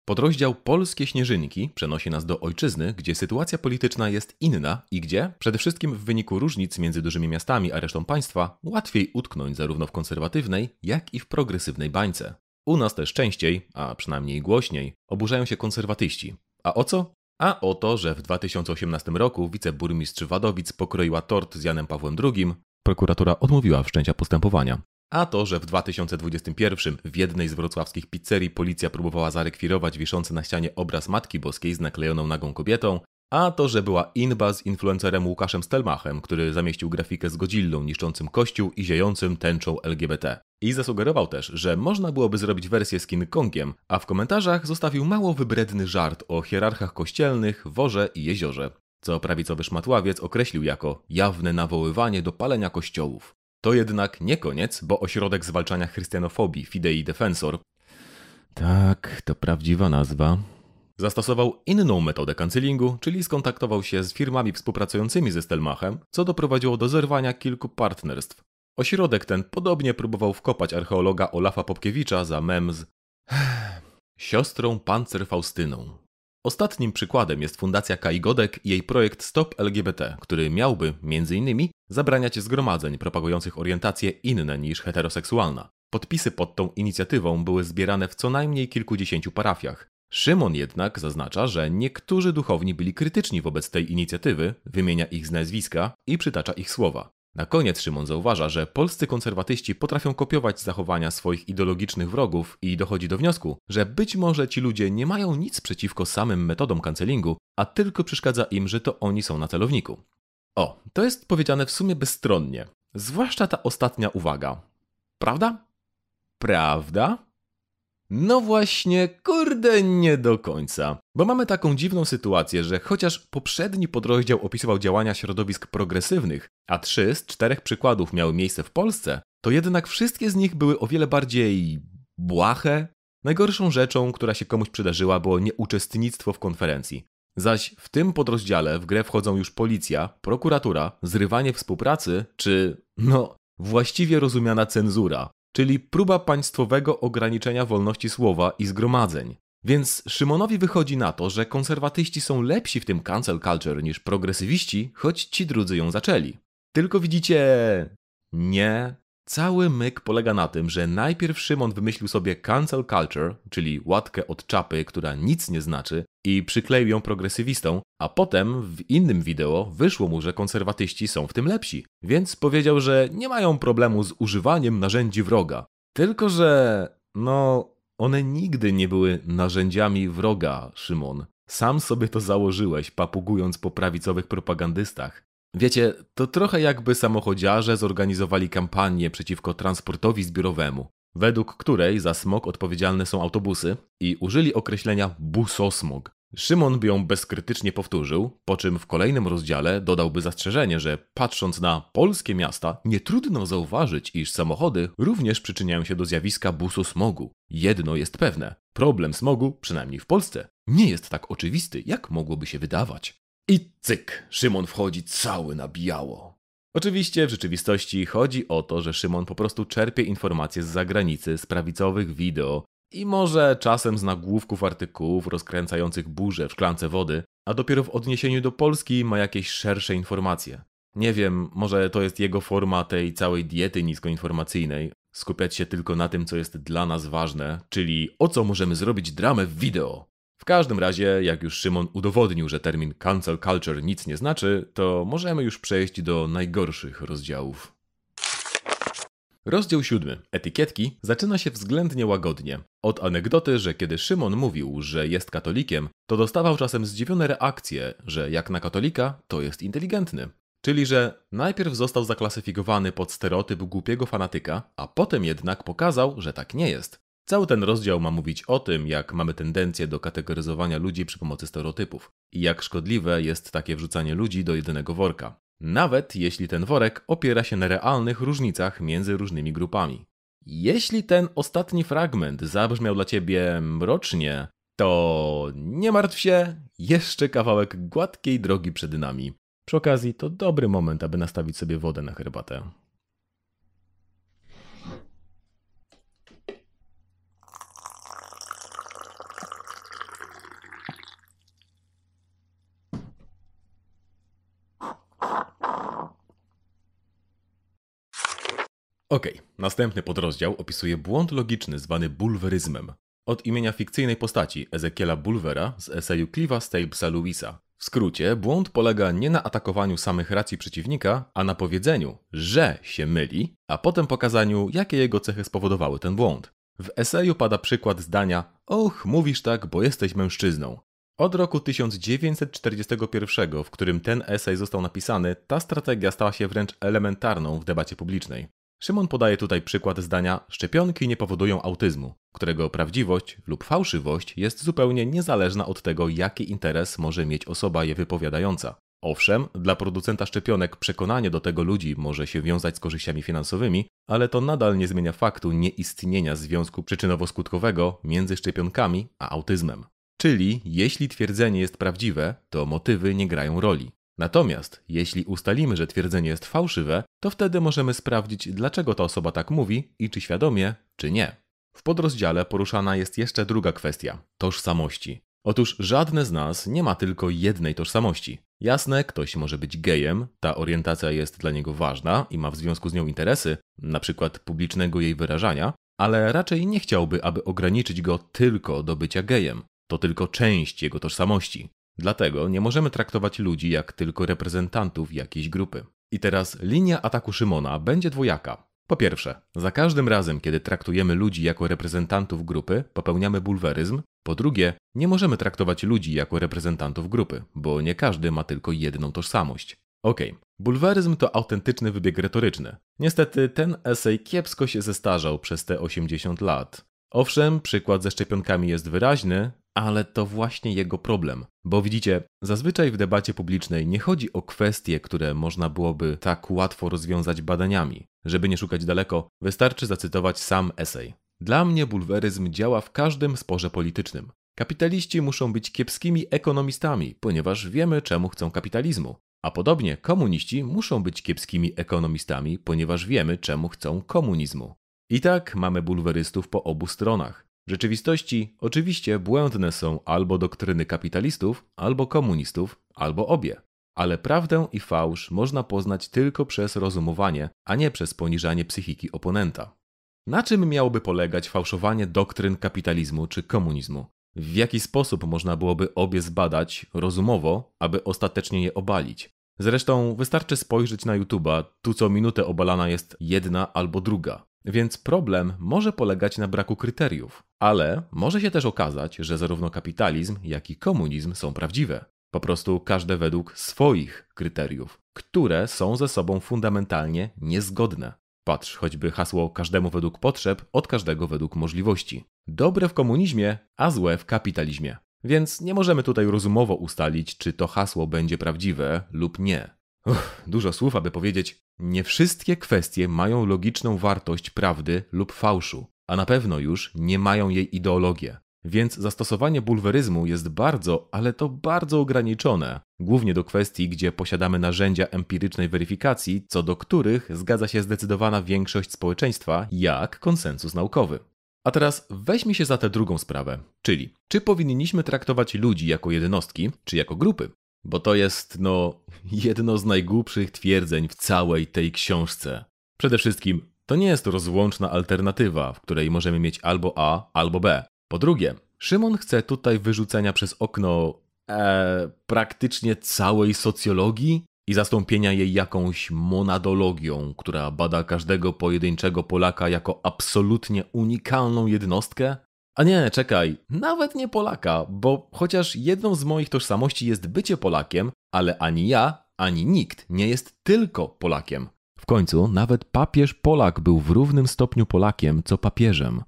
Podrozdział Polskie Śnieżynki przenosi nas do ojczyzny, gdzie sytuacja polityczna jest inna i gdzie, przede wszystkim w wyniku różnic między dużymi miastami a resztą państwa, łatwiej utknąć zarówno w konserwatywnej, jak i w progresywnej bańce. U nas też częściej, a przynajmniej głośniej, oburzają się konserwatyści. A o co? A o to, że w 2018 roku wiceburmistrz Wadowic pokroiła tort z Janem Pawłem II, prokuratura odmówiła wszczęcia postępowania. A to, że w 2021 w jednej z wrocławskich pizzerii policja próbowała zarekwirować wiszący na ścianie obraz Matki Boskiej z naklejoną nagą kobietą, a to, że była inba z influencerem Łukaszem Stelmachem, który zamieścił grafikę z Godzillą niszczącym kościół i ziejącym tęczą LGBT. I zasugerował też, że można byłoby zrobić wersję z King Kongiem, a w komentarzach zostawił mało wybredny żart o hierarchach kościelnych, worze i jeziorze, co prawicowy szmatławiec określił jako jawne nawoływanie do palenia kościołów. To jednak nie koniec, bo ośrodek zwalczania chrystianofobii Fidei Defensor tak, to prawdziwa nazwa. Zastosował inną metodę cancelingu, czyli skontaktował się z firmami współpracującymi ze Stelmachem, co doprowadziło do zerwania kilku partnerstw. Ośrodek ten podobnie próbował wkopać archeologa Olafa Popkiewicza za mem z siostrą Pancer Faustyną. Ostatnim przykładem jest Fundacja Kai Godek i jej projekt Stop LGBT, który miałby, m.in., zabraniać zgromadzeń propagujących orientacje inne niż heteroseksualna. Podpisy pod tą inicjatywą były zbierane w co najmniej kilkudziesięciu parafiach. Szymon jednak zaznacza, że niektórzy duchowni byli krytyczni wobec tej inicjatywy, wymienia ich z nazwiska i przytacza ich słowa. Na koniec Szymon zauważa, że polscy konserwatyści potrafią kopiować zachowania swoich ideologicznych wrogów i dochodzi do wniosku, że być może ci ludzie nie mają nic przeciwko samym metodom cancelingu, a tylko przeszkadza im, że to oni są na celowniku. O, to jest powiedziane w sumie bezstronnie, zwłaszcza ta ostatnia uwaga. Prawda? Prawda? No właśnie, kurde, nie do końca. Bo mamy taką dziwną sytuację, że chociaż poprzedni podrozdział opisywał działania środowisk progresywnych, a trzy z czterech przykładów miały miejsce w Polsce, to jednak wszystkie z nich były o wiele bardziej błahe. Najgorszą rzeczą, która się komuś przydarzyła, było nieuczestnictwo w konferencji. Zaś w tym podrozdziale w grę wchodzą już policja, prokuratura, zrywanie współpracy, czy, no, właściwie rozumiana cenzura, czyli próba państwowego ograniczenia wolności słowa i zgromadzeń. Więc Szymonowi wychodzi na to, że konserwatyści są lepsi w tym cancel culture niż progresywiści, choć ci drudzy ją zaczęli. Tylko widzicie, nie. Cały myk polega na tym, że najpierw Szymon wymyślił sobie cancel culture, czyli łatkę od czapy, która nic nie znaczy, i przykleił ją progresywistom, a potem w innym wideo wyszło mu, że konserwatyści są w tym lepsi, więc powiedział, że nie mają problemu z używaniem narzędzi wroga. Tylko, że no, one nigdy nie były narzędziami wroga, Szymon. Sam sobie to założyłeś, papugując po prawicowych propagandystach. Wiecie, to trochę jakby samochodziarze zorganizowali kampanię przeciwko transportowi zbiorowemu, według której za smog odpowiedzialne są autobusy i użyli określenia busosmog. Szymon by ją bezkrytycznie powtórzył, po czym w kolejnym rozdziale dodałby zastrzeżenie, że patrząc na polskie miasta, nie trudno zauważyć, iż samochody również przyczyniają się do zjawiska busosmogu. Jedno jest pewne: problem smogu, przynajmniej w Polsce, nie jest tak oczywisty, jak mogłoby się wydawać. I cyk, Szymon wchodzi cały na biało. Oczywiście w rzeczywistości chodzi o to, że Szymon po prostu czerpie informacje z zagranicy, z prawicowych wideo i może czasem z nagłówków artykułów rozkręcających burzę w szklance wody, a dopiero w odniesieniu do Polski ma jakieś szersze informacje. Nie wiem, może to jest jego forma tej całej diety niskoinformacyjnej, skupiać się tylko na tym, co jest dla nas ważne, czyli o co możemy zrobić dramę w wideo. W każdym razie, jak już Szymon udowodnił, że termin cancel culture nic nie znaczy, to możemy już przejść do najgorszych rozdziałów. Rozdział siódmy. Etykietki zaczyna się względnie łagodnie. Od anegdoty, że kiedy Szymon mówił, że jest katolikiem, to dostawał czasem zdziwione reakcje, że jak na katolika, to jest inteligentny. Czyli, że najpierw został zaklasyfikowany pod stereotyp głupiego fanatyka, a potem jednak pokazał, że tak nie jest. Cały ten rozdział ma mówić o tym, jak mamy tendencję do kategoryzowania ludzi przy pomocy stereotypów i jak szkodliwe jest takie wrzucanie ludzi do jedynego worka. Nawet jeśli ten worek opiera się na realnych różnicach między różnymi grupami. Jeśli ten ostatni fragment zabrzmiał dla ciebie mrocznie, to nie martw się, jeszcze kawałek gładkiej drogi przed nami. Przy okazji to dobry moment, aby nastawić sobie wodę na herbatę. Okay. następny podrozdział opisuje błąd logiczny zwany bulweryzmem. Od imienia fikcyjnej postaci Ezekiela Bulwera z eseju Cliva Stablesa Lewisa. W skrócie, błąd polega nie na atakowaniu samych racji przeciwnika, a na powiedzeniu, że się myli, a potem pokazaniu, jakie jego cechy spowodowały ten błąd. W eseju pada przykład zdania: Och, mówisz tak, bo jesteś mężczyzną. Od roku 1941, w którym ten esej został napisany, ta strategia stała się wręcz elementarną w debacie publicznej. Szymon podaje tutaj przykład zdania: Szczepionki nie powodują autyzmu, którego prawdziwość lub fałszywość jest zupełnie niezależna od tego, jaki interes może mieć osoba je wypowiadająca. Owszem, dla producenta szczepionek przekonanie do tego ludzi może się wiązać z korzyściami finansowymi, ale to nadal nie zmienia faktu nieistnienia związku przyczynowo-skutkowego między szczepionkami a autyzmem. Czyli jeśli twierdzenie jest prawdziwe, to motywy nie grają roli. Natomiast jeśli ustalimy, że twierdzenie jest fałszywe, to wtedy możemy sprawdzić, dlaczego ta osoba tak mówi i czy świadomie, czy nie. W podrozdziale poruszana jest jeszcze druga kwestia tożsamości. Otóż żadne z nas nie ma tylko jednej tożsamości. Jasne, ktoś może być gejem, ta orientacja jest dla niego ważna i ma w związku z nią interesy, przykład publicznego jej wyrażania, ale raczej nie chciałby, aby ograniczyć go tylko do bycia gejem. To tylko część jego tożsamości. Dlatego nie możemy traktować ludzi jak tylko reprezentantów jakiejś grupy. I teraz linia ataku Szymona będzie dwojaka. Po pierwsze, za każdym razem, kiedy traktujemy ludzi jako reprezentantów grupy, popełniamy bulweryzm. Po drugie, nie możemy traktować ludzi jako reprezentantów grupy, bo nie każdy ma tylko jedną tożsamość. Okej, okay. bulweryzm to autentyczny wybieg retoryczny. Niestety ten esej kiepsko się zestarzał przez te 80 lat. Owszem, przykład ze szczepionkami jest wyraźny, ale to właśnie jego problem. Bo widzicie, zazwyczaj w debacie publicznej nie chodzi o kwestie, które można byłoby tak łatwo rozwiązać badaniami. Żeby nie szukać daleko, wystarczy zacytować sam esej. Dla mnie bulweryzm działa w każdym sporze politycznym. Kapitaliści muszą być kiepskimi ekonomistami, ponieważ wiemy, czemu chcą kapitalizmu. A podobnie komuniści muszą być kiepskimi ekonomistami, ponieważ wiemy, czemu chcą komunizmu. I tak mamy bulwerystów po obu stronach. W rzeczywistości oczywiście błędne są albo doktryny kapitalistów, albo komunistów, albo obie. Ale prawdę i fałsz można poznać tylko przez rozumowanie, a nie przez poniżanie psychiki oponenta. Na czym miałoby polegać fałszowanie doktryn kapitalizmu czy komunizmu? W jaki sposób można byłoby obie zbadać rozumowo, aby ostatecznie je obalić? Zresztą wystarczy spojrzeć na YouTube'a, tu co minutę obalana jest jedna albo druga. Więc problem może polegać na braku kryteriów, ale może się też okazać, że zarówno kapitalizm, jak i komunizm są prawdziwe. Po prostu każde według swoich kryteriów, które są ze sobą fundamentalnie niezgodne. Patrz choćby hasło każdemu według potrzeb, od każdego według możliwości. Dobre w komunizmie, a złe w kapitalizmie. Więc nie możemy tutaj rozumowo ustalić, czy to hasło będzie prawdziwe lub nie. Dużo słów, aby powiedzieć, nie wszystkie kwestie mają logiczną wartość prawdy lub fałszu, a na pewno już nie mają jej ideologię. Więc zastosowanie bulweryzmu jest bardzo, ale to bardzo ograniczone, głównie do kwestii, gdzie posiadamy narzędzia empirycznej weryfikacji, co do których zgadza się zdecydowana większość społeczeństwa, jak konsensus naukowy. A teraz weźmy się za tę drugą sprawę, czyli czy powinniśmy traktować ludzi jako jednostki, czy jako grupy? Bo to jest, no, jedno z najgłupszych twierdzeń w całej tej książce. Przede wszystkim, to nie jest rozłączna alternatywa, w której możemy mieć albo A, albo B. Po drugie, Szymon chce tutaj wyrzucenia przez okno e, praktycznie całej socjologii i zastąpienia jej jakąś monadologią, która bada każdego pojedynczego Polaka jako absolutnie unikalną jednostkę? A nie, czekaj, nawet nie Polaka, bo chociaż jedną z moich tożsamości jest bycie Polakiem, ale ani ja, ani nikt nie jest tylko Polakiem. W końcu nawet papież Polak był w równym stopniu Polakiem co papieżem.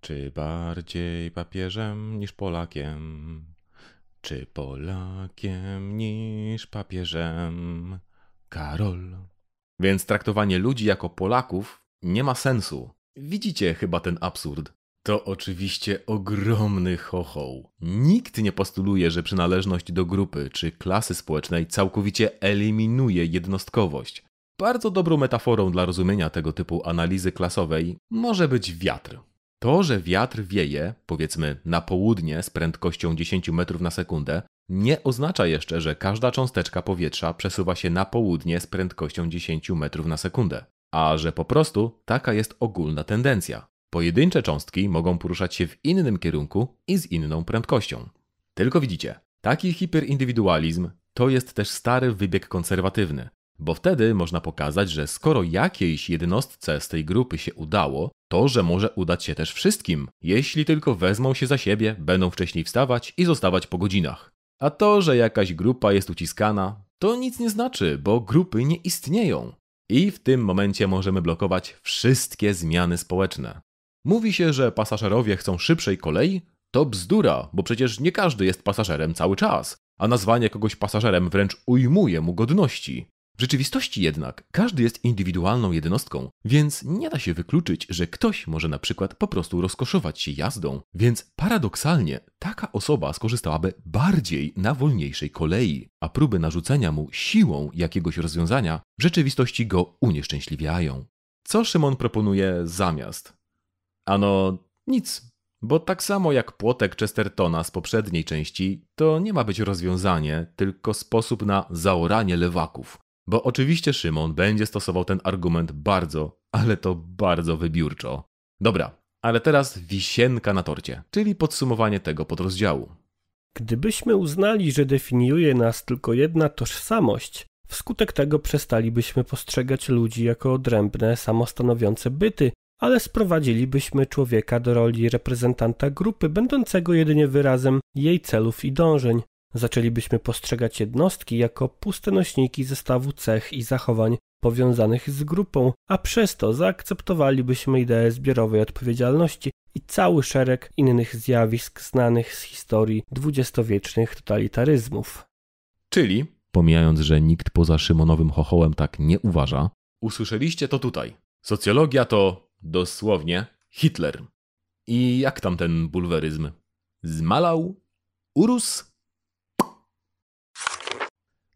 Czy bardziej papieżem niż Polakiem? Czy Polakiem niż papieżem? Karol. Więc traktowanie ludzi jako Polaków nie ma sensu. Widzicie chyba ten absurd. To oczywiście ogromny chochoł. Nikt nie postuluje, że przynależność do grupy czy klasy społecznej całkowicie eliminuje jednostkowość. Bardzo dobrą metaforą dla rozumienia tego typu analizy klasowej może być wiatr. To, że wiatr wieje, powiedzmy na południe z prędkością 10 metrów na sekundę, nie oznacza jeszcze, że każda cząsteczka powietrza przesuwa się na południe z prędkością 10 metrów na sekundę, a że po prostu taka jest ogólna tendencja. Pojedyncze cząstki mogą poruszać się w innym kierunku i z inną prędkością. Tylko widzicie, taki hiperindywidualizm to jest też stary wybieg konserwatywny, bo wtedy można pokazać, że skoro jakiejś jednostce z tej grupy się udało, to że może udać się też wszystkim, jeśli tylko wezmą się za siebie, będą wcześniej wstawać i zostawać po godzinach. A to, że jakaś grupa jest uciskana, to nic nie znaczy, bo grupy nie istnieją. I w tym momencie możemy blokować wszystkie zmiany społeczne. Mówi się, że pasażerowie chcą szybszej kolei? To bzdura, bo przecież nie każdy jest pasażerem cały czas, a nazwanie kogoś pasażerem wręcz ujmuje mu godności. Rzeczywistości jednak każdy jest indywidualną jednostką, więc nie da się wykluczyć, że ktoś może na przykład po prostu rozkoszować się jazdą, więc paradoksalnie taka osoba skorzystałaby bardziej na wolniejszej kolei, a próby narzucenia mu siłą jakiegoś rozwiązania w rzeczywistości go unieszczęśliwiają. Co Szymon proponuje zamiast? Ano nic. Bo tak samo jak płotek Chestertona z poprzedniej części, to nie ma być rozwiązanie, tylko sposób na zaoranie lewaków. Bo oczywiście Szymon będzie stosował ten argument bardzo, ale to bardzo wybiórczo. Dobra, ale teraz wisienka na torcie, czyli podsumowanie tego podrozdziału. Gdybyśmy uznali, że definiuje nas tylko jedna tożsamość, wskutek tego przestalibyśmy postrzegać ludzi jako odrębne, samostanowiące byty, ale sprowadzilibyśmy człowieka do roli reprezentanta grupy, będącego jedynie wyrazem jej celów i dążeń. Zaczęlibyśmy postrzegać jednostki jako puste nośniki zestawu cech i zachowań powiązanych z grupą, a przez to zaakceptowalibyśmy ideę zbiorowej odpowiedzialności i cały szereg innych zjawisk znanych z historii dwudziestowiecznych totalitaryzmów. Czyli, pomijając, że nikt poza Szymonowym chochołem tak nie uważa, usłyszeliście to tutaj. Socjologia to dosłownie Hitler. I jak tam ten bulweryzm? Zmalał? Urósł?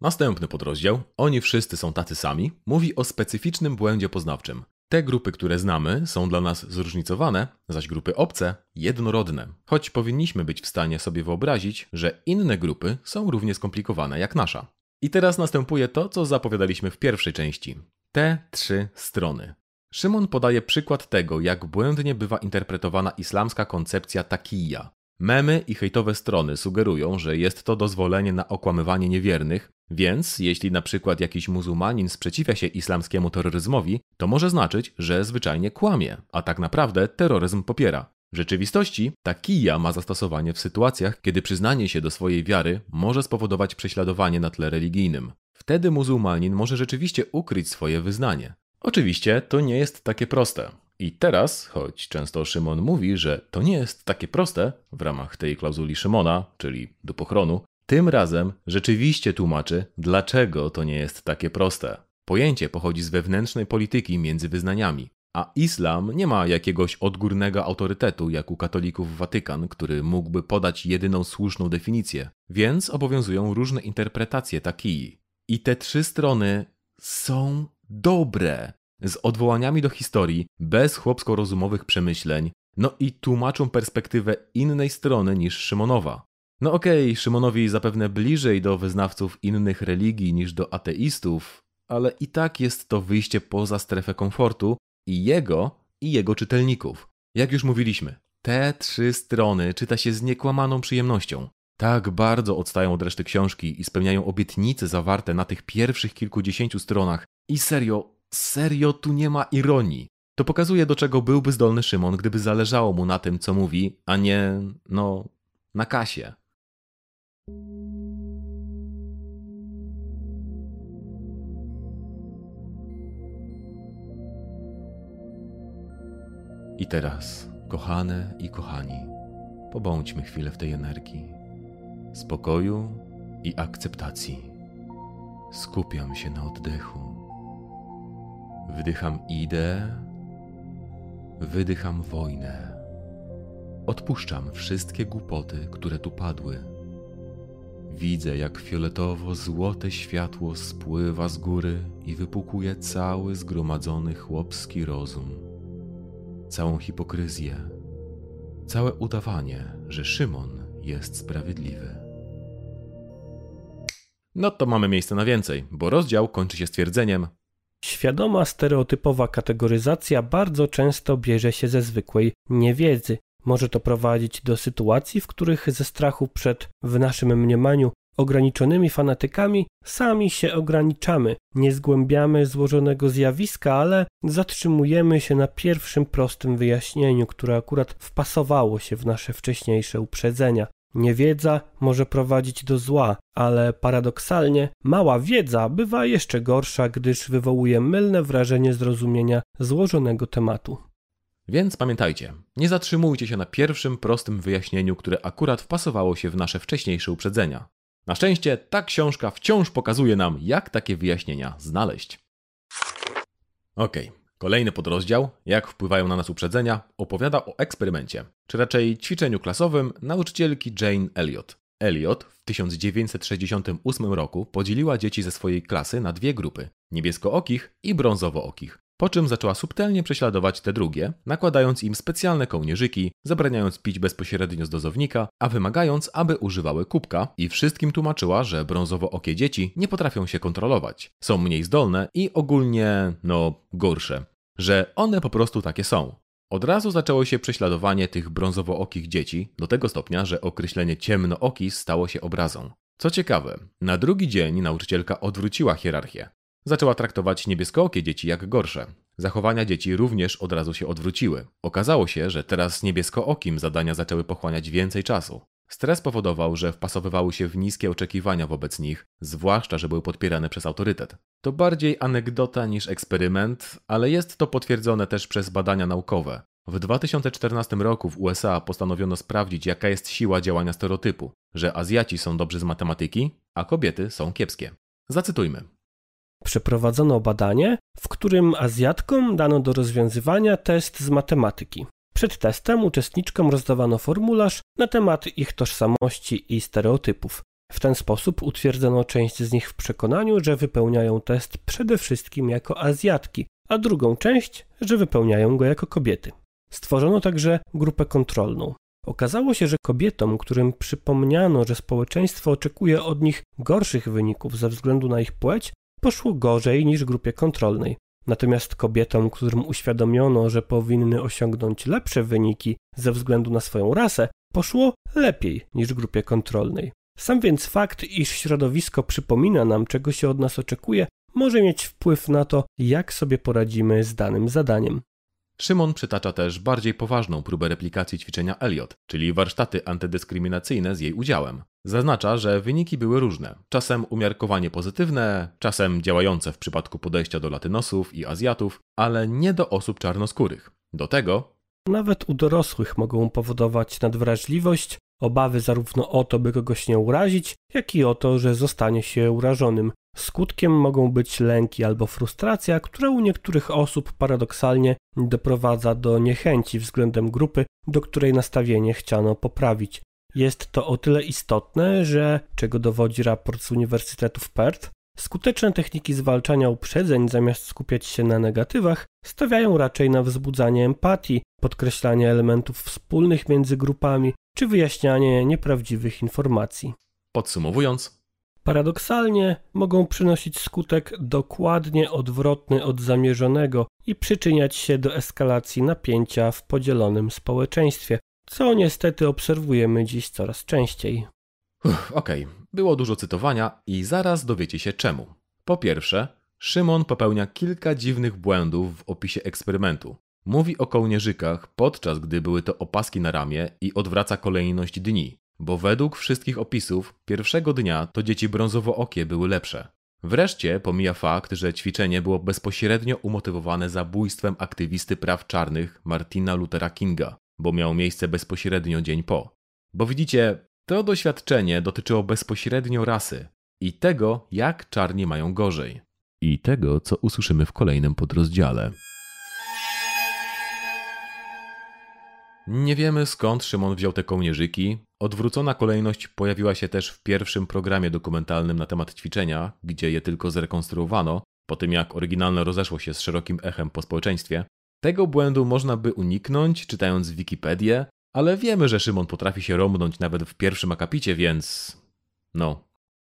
Następny podrozdział, oni wszyscy są tacy sami, mówi o specyficznym błędzie poznawczym. Te grupy, które znamy, są dla nas zróżnicowane, zaś grupy obce jednorodne, choć powinniśmy być w stanie sobie wyobrazić, że inne grupy są równie skomplikowane jak nasza. I teraz następuje to, co zapowiadaliśmy w pierwszej części. Te trzy strony. Szymon podaje przykład tego, jak błędnie bywa interpretowana islamska koncepcja takija. Memy i hejtowe strony sugerują, że jest to dozwolenie na okłamywanie niewiernych, więc jeśli na przykład jakiś muzułmanin sprzeciwia się islamskiemu terroryzmowi, to może znaczyć, że zwyczajnie kłamie, a tak naprawdę terroryzm popiera. W rzeczywistości ta kija ma zastosowanie w sytuacjach, kiedy przyznanie się do swojej wiary może spowodować prześladowanie na tle religijnym. Wtedy muzułmanin może rzeczywiście ukryć swoje wyznanie. Oczywiście to nie jest takie proste. I teraz, choć często Szymon mówi, że to nie jest takie proste w ramach tej klauzuli Szymona, czyli do pochronu, tym razem rzeczywiście tłumaczy, dlaczego to nie jest takie proste. Pojęcie pochodzi z wewnętrznej polityki między wyznaniami, a islam nie ma jakiegoś odgórnego autorytetu jak u katolików Watykan, który mógłby podać jedyną słuszną definicję, więc obowiązują różne interpretacje takii. I te trzy strony są dobre, z odwołaniami do historii, bez chłopsko-rozumowych przemyśleń, no i tłumaczą perspektywę innej strony niż Szymonowa. No okej, okay, Szymonowi zapewne bliżej do wyznawców innych religii niż do ateistów, ale i tak jest to wyjście poza strefę komfortu i jego, i jego czytelników. Jak już mówiliśmy, te trzy strony czyta się z niekłamaną przyjemnością. Tak bardzo odstają od reszty książki i spełniają obietnice zawarte na tych pierwszych kilkudziesięciu stronach. I serio, serio tu nie ma ironii. To pokazuje, do czego byłby zdolny Szymon, gdyby zależało mu na tym, co mówi, a nie, no, na kasie. I teraz, kochane i kochani, pobądźmy chwilę w tej energii, spokoju i akceptacji. Skupiam się na oddechu. Wdycham ideę, wydycham wojnę. Odpuszczam wszystkie głupoty, które tu padły. Widzę, jak fioletowo-złote światło spływa z góry i wypukuje cały zgromadzony chłopski rozum, całą hipokryzję, całe udawanie, że Szymon jest sprawiedliwy. No to mamy miejsce na więcej, bo rozdział kończy się stwierdzeniem: Świadoma stereotypowa kategoryzacja bardzo często bierze się ze zwykłej niewiedzy. Może to prowadzić do sytuacji, w których ze strachu przed, w naszym mniemaniu, ograniczonymi fanatykami sami się ograniczamy. Nie zgłębiamy złożonego zjawiska, ale zatrzymujemy się na pierwszym prostym wyjaśnieniu, które akurat wpasowało się w nasze wcześniejsze uprzedzenia. Niewiedza może prowadzić do zła, ale paradoksalnie mała wiedza bywa jeszcze gorsza, gdyż wywołuje mylne wrażenie zrozumienia złożonego tematu. Więc pamiętajcie, nie zatrzymujcie się na pierwszym prostym wyjaśnieniu, które akurat wpasowało się w nasze wcześniejsze uprzedzenia. Na szczęście ta książka wciąż pokazuje nam, jak takie wyjaśnienia znaleźć. Okej, okay. Kolejny podrozdział, jak wpływają na nas uprzedzenia, opowiada o eksperymencie, czy raczej ćwiczeniu klasowym nauczycielki Jane Elliot. Elliot w 1968 roku podzieliła dzieci ze swojej klasy na dwie grupy: niebieskookich i brązowookich. Po czym zaczęła subtelnie prześladować te drugie, nakładając im specjalne kołnierzyki, zabraniając pić bezpośrednio z dozownika, a wymagając, aby używały kubka i wszystkim tłumaczyła, że brązowo-okie dzieci nie potrafią się kontrolować, są mniej zdolne i ogólnie, no, gorsze. Że one po prostu takie są. Od razu zaczęło się prześladowanie tych brązowo-okich dzieci, do tego stopnia, że określenie ciemnooki stało się obrazą. Co ciekawe, na drugi dzień nauczycielka odwróciła hierarchię. Zaczęła traktować niebieskookie dzieci jak gorsze. Zachowania dzieci również od razu się odwróciły. Okazało się, że teraz niebieskookim zadania zaczęły pochłaniać więcej czasu. Stres powodował, że wpasowywały się w niskie oczekiwania wobec nich, zwłaszcza, że były podpierane przez autorytet. To bardziej anegdota niż eksperyment, ale jest to potwierdzone też przez badania naukowe. W 2014 roku w USA postanowiono sprawdzić, jaka jest siła działania stereotypu, że Azjaci są dobrzy z matematyki, a kobiety są kiepskie. Zacytujmy. Przeprowadzono badanie, w którym Azjatkom dano do rozwiązywania test z matematyki. Przed testem uczestniczkom rozdawano formularz na temat ich tożsamości i stereotypów. W ten sposób utwierdzono część z nich w przekonaniu, że wypełniają test przede wszystkim jako Azjatki, a drugą część, że wypełniają go jako kobiety. Stworzono także grupę kontrolną. Okazało się, że kobietom, którym przypomniano, że społeczeństwo oczekuje od nich gorszych wyników ze względu na ich płeć, poszło gorzej niż grupie kontrolnej. Natomiast kobietom, którym uświadomiono, że powinny osiągnąć lepsze wyniki ze względu na swoją rasę, poszło lepiej niż grupie kontrolnej. Sam więc fakt, iż środowisko przypomina nam, czego się od nas oczekuje, może mieć wpływ na to, jak sobie poradzimy z danym zadaniem. Szymon przytacza też bardziej poważną próbę replikacji ćwiczenia Elliot, czyli warsztaty antydyskryminacyjne z jej udziałem. Zaznacza, że wyniki były różne. Czasem umiarkowanie pozytywne, czasem działające w przypadku podejścia do latynosów i Azjatów, ale nie do osób czarnoskórych. Do tego nawet u dorosłych mogą powodować nadwrażliwość, obawy zarówno o to, by kogoś nie urazić, jak i o to, że zostanie się urażonym. Skutkiem mogą być lęki albo frustracja, która u niektórych osób paradoksalnie doprowadza do niechęci względem grupy, do której nastawienie chciano poprawić. Jest to o tyle istotne, że, czego dowodzi raport z Uniwersytetu w Perth, skuteczne techniki zwalczania uprzedzeń zamiast skupiać się na negatywach, stawiają raczej na wzbudzanie empatii, podkreślanie elementów wspólnych między grupami czy wyjaśnianie nieprawdziwych informacji. Podsumowując, paradoksalnie mogą przynosić skutek dokładnie odwrotny od zamierzonego i przyczyniać się do eskalacji napięcia w podzielonym społeczeństwie, co niestety obserwujemy dziś coraz częściej. Okej, okay. było dużo cytowania i zaraz dowiecie się czemu. Po pierwsze, Szymon popełnia kilka dziwnych błędów w opisie eksperymentu. Mówi o kołnierzykach, podczas gdy były to opaski na ramię i odwraca kolejność dni, bo według wszystkich opisów pierwszego dnia to dzieci brązowo-okie były lepsze. Wreszcie pomija fakt, że ćwiczenie było bezpośrednio umotywowane zabójstwem aktywisty praw czarnych Martina Luthera Kinga, bo miało miejsce bezpośrednio dzień po. Bo widzicie, to doświadczenie dotyczyło bezpośrednio rasy i tego, jak czarni mają gorzej. I tego, co usłyszymy w kolejnym podrozdziale. Nie wiemy skąd Szymon wziął te kołnierzyki. Odwrócona kolejność pojawiła się też w pierwszym programie dokumentalnym na temat ćwiczenia, gdzie je tylko zrekonstruowano, po tym jak oryginalne rozeszło się z szerokim echem po społeczeństwie. Tego błędu można by uniknąć, czytając Wikipedię, ale wiemy, że Szymon potrafi się rąbnąć nawet w pierwszym akapicie, więc. No.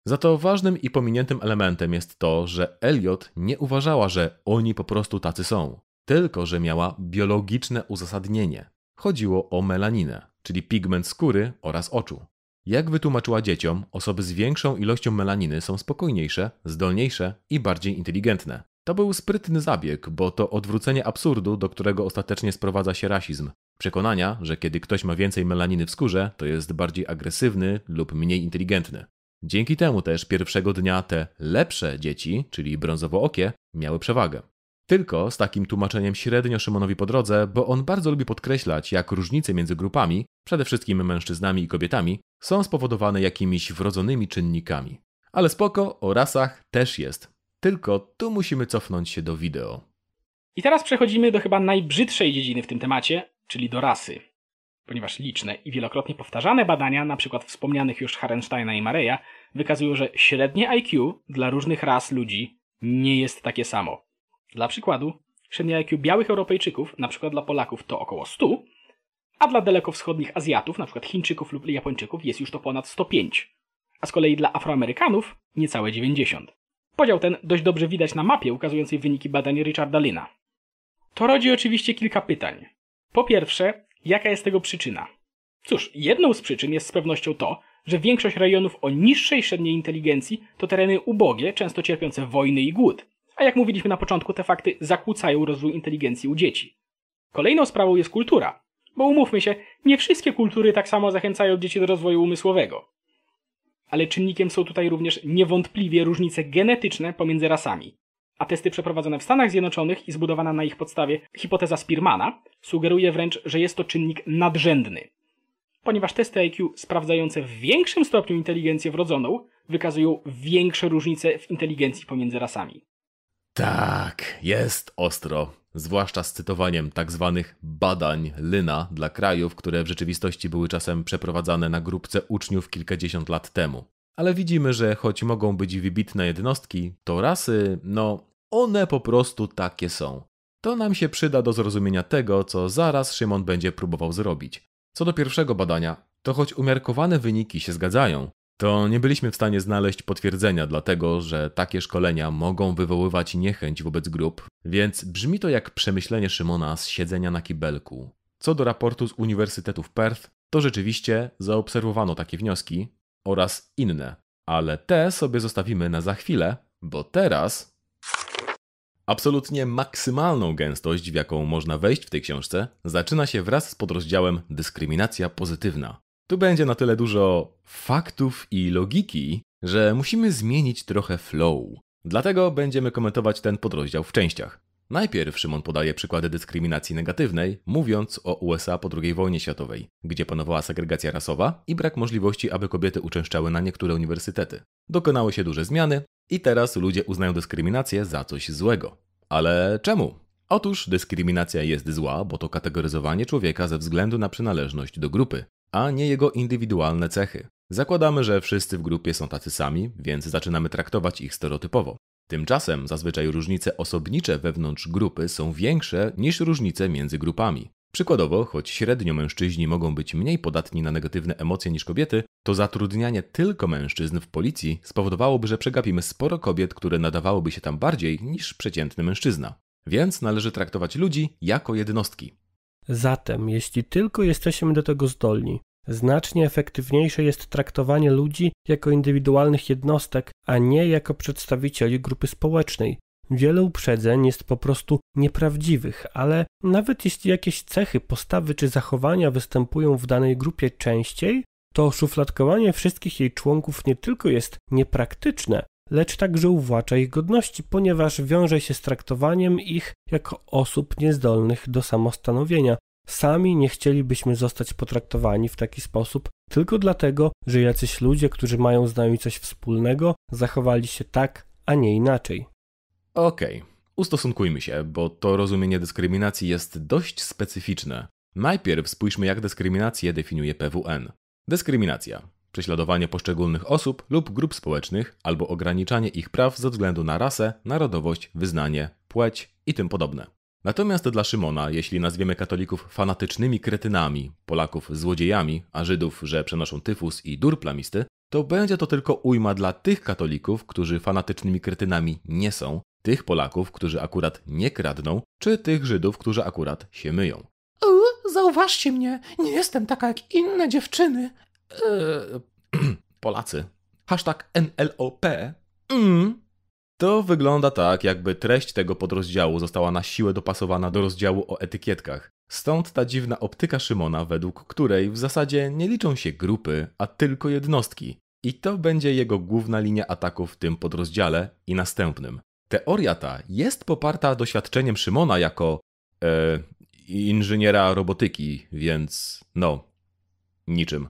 Za to ważnym i pominiętym elementem jest to, że Elliot nie uważała, że oni po prostu tacy są, tylko że miała biologiczne uzasadnienie. Chodziło o melaninę, czyli pigment skóry oraz oczu. Jak wytłumaczyła dzieciom, osoby z większą ilością melaniny są spokojniejsze, zdolniejsze i bardziej inteligentne. To był sprytny zabieg, bo to odwrócenie absurdu, do którego ostatecznie sprowadza się rasizm. Przekonania, że kiedy ktoś ma więcej melaniny w skórze, to jest bardziej agresywny lub mniej inteligentny. Dzięki temu też pierwszego dnia te lepsze dzieci, czyli brązowo-okie, miały przewagę. Tylko z takim tłumaczeniem średnio Szymonowi po drodze, bo on bardzo lubi podkreślać, jak różnice między grupami, przede wszystkim mężczyznami i kobietami, są spowodowane jakimiś wrodzonymi czynnikami. Ale spoko, o rasach też jest. Tylko tu musimy cofnąć się do wideo. I teraz przechodzimy do chyba najbrzydszej dziedziny w tym temacie, czyli do rasy. Ponieważ liczne i wielokrotnie powtarzane badania, np. wspomnianych już Harensteina i Mareya, wykazują, że średnie IQ dla różnych ras ludzi nie jest takie samo. Dla przykładu, średnia IQ białych Europejczyków, przykład dla Polaków, to około 100, a dla dalekowschodnich Azjatów, przykład Chińczyków lub Japończyków, jest już to ponad 105, a z kolei dla Afroamerykanów niecałe 90. Podział ten dość dobrze widać na mapie ukazującej wyniki badań Richarda Lina. To rodzi oczywiście kilka pytań. Po pierwsze, jaka jest tego przyczyna? Cóż, jedną z przyczyn jest z pewnością to, że większość rejonów o niższej średniej inteligencji to tereny ubogie, często cierpiące wojny i głód. A jak mówiliśmy na początku, te fakty zakłócają rozwój inteligencji u dzieci. Kolejną sprawą jest kultura. Bo umówmy się, nie wszystkie kultury tak samo zachęcają dzieci do rozwoju umysłowego. Ale czynnikiem są tutaj również niewątpliwie różnice genetyczne pomiędzy rasami. A testy przeprowadzone w Stanach Zjednoczonych i zbudowana na ich podstawie hipoteza Spearmana sugeruje wręcz, że jest to czynnik nadrzędny. Ponieważ testy IQ sprawdzające w większym stopniu inteligencję wrodzoną wykazują większe różnice w inteligencji pomiędzy rasami. Tak, jest ostro. Zwłaszcza z cytowaniem tak zwanych badań Lyna dla krajów, które w rzeczywistości były czasem przeprowadzane na grupce uczniów kilkadziesiąt lat temu. Ale widzimy, że choć mogą być wybitne jednostki, to rasy, no, one po prostu takie są. To nam się przyda do zrozumienia tego, co zaraz Szymon będzie próbował zrobić. Co do pierwszego badania, to choć umiarkowane wyniki się zgadzają, to nie byliśmy w stanie znaleźć potwierdzenia dlatego, że takie szkolenia mogą wywoływać niechęć wobec grup, więc brzmi to jak przemyślenie Szymona z siedzenia na kibelku. Co do raportu z Uniwersytetu w Perth, to rzeczywiście zaobserwowano takie wnioski oraz inne, ale te sobie zostawimy na za chwilę, bo teraz Absolutnie maksymalną gęstość, w jaką można wejść w tej książce, zaczyna się wraz z podrozdziałem Dyskryminacja pozytywna. Tu będzie na tyle dużo faktów i logiki, że musimy zmienić trochę flow. Dlatego będziemy komentować ten podrozdział w częściach. Najpierw Szymon podaje przykłady dyskryminacji negatywnej, mówiąc o USA po II wojnie światowej, gdzie panowała segregacja rasowa i brak możliwości, aby kobiety uczęszczały na niektóre uniwersytety. Dokonały się duże zmiany i teraz ludzie uznają dyskryminację za coś złego. Ale czemu? Otóż dyskryminacja jest zła, bo to kategoryzowanie człowieka ze względu na przynależność do grupy, a nie jego indywidualne cechy. Zakładamy, że wszyscy w grupie są tacy sami, więc zaczynamy traktować ich stereotypowo. Tymczasem zazwyczaj różnice osobnicze wewnątrz grupy są większe niż różnice między grupami. Przykładowo, choć średnio mężczyźni mogą być mniej podatni na negatywne emocje niż kobiety, to zatrudnianie tylko mężczyzn w policji spowodowałoby, że przegapimy sporo kobiet, które nadawałyby się tam bardziej niż przeciętny mężczyzna. Więc należy traktować ludzi jako jednostki. Zatem, jeśli tylko jesteśmy do tego zdolni, znacznie efektywniejsze jest traktowanie ludzi jako indywidualnych jednostek, a nie jako przedstawicieli grupy społecznej. Wiele uprzedzeń jest po prostu nieprawdziwych, ale nawet jeśli jakieś cechy, postawy czy zachowania występują w danej grupie częściej, to szufladkowanie wszystkich jej członków nie tylko jest niepraktyczne, lecz także uwłacza ich godności, ponieważ wiąże się z traktowaniem ich jako osób niezdolnych do samostanowienia. Sami nie chcielibyśmy zostać potraktowani w taki sposób tylko dlatego, że jacyś ludzie, którzy mają z nami coś wspólnego, zachowali się tak, a nie inaczej. Okej, okay. ustosunkujmy się, bo to rozumienie dyskryminacji jest dość specyficzne. Najpierw spójrzmy, jak dyskryminację definiuje PWN. Dyskryminacja prześladowanie poszczególnych osób lub grup społecznych albo ograniczanie ich praw ze względu na rasę, narodowość, wyznanie, płeć i tym podobne. Natomiast dla Szymona, jeśli nazwiemy katolików fanatycznymi kretynami, Polaków złodziejami, a Żydów, że przenoszą tyfus i dur plamisty, to będzie to tylko ujma dla tych katolików, którzy fanatycznymi kretynami nie są, tych Polaków, którzy akurat nie kradną, czy tych Żydów, którzy akurat się myją. Zauważcie mnie, nie jestem taka jak inne dziewczyny. Eee, Polacy. Hashtag NLOP. Mm. To wygląda tak, jakby treść tego podrozdziału została na siłę dopasowana do rozdziału o etykietkach. Stąd ta dziwna optyka Szymona, według której w zasadzie nie liczą się grupy, a tylko jednostki. I to będzie jego główna linia ataku w tym podrozdziale i następnym. Teoria ta jest poparta doświadczeniem Szymona jako e, inżyniera robotyki, więc no, niczym.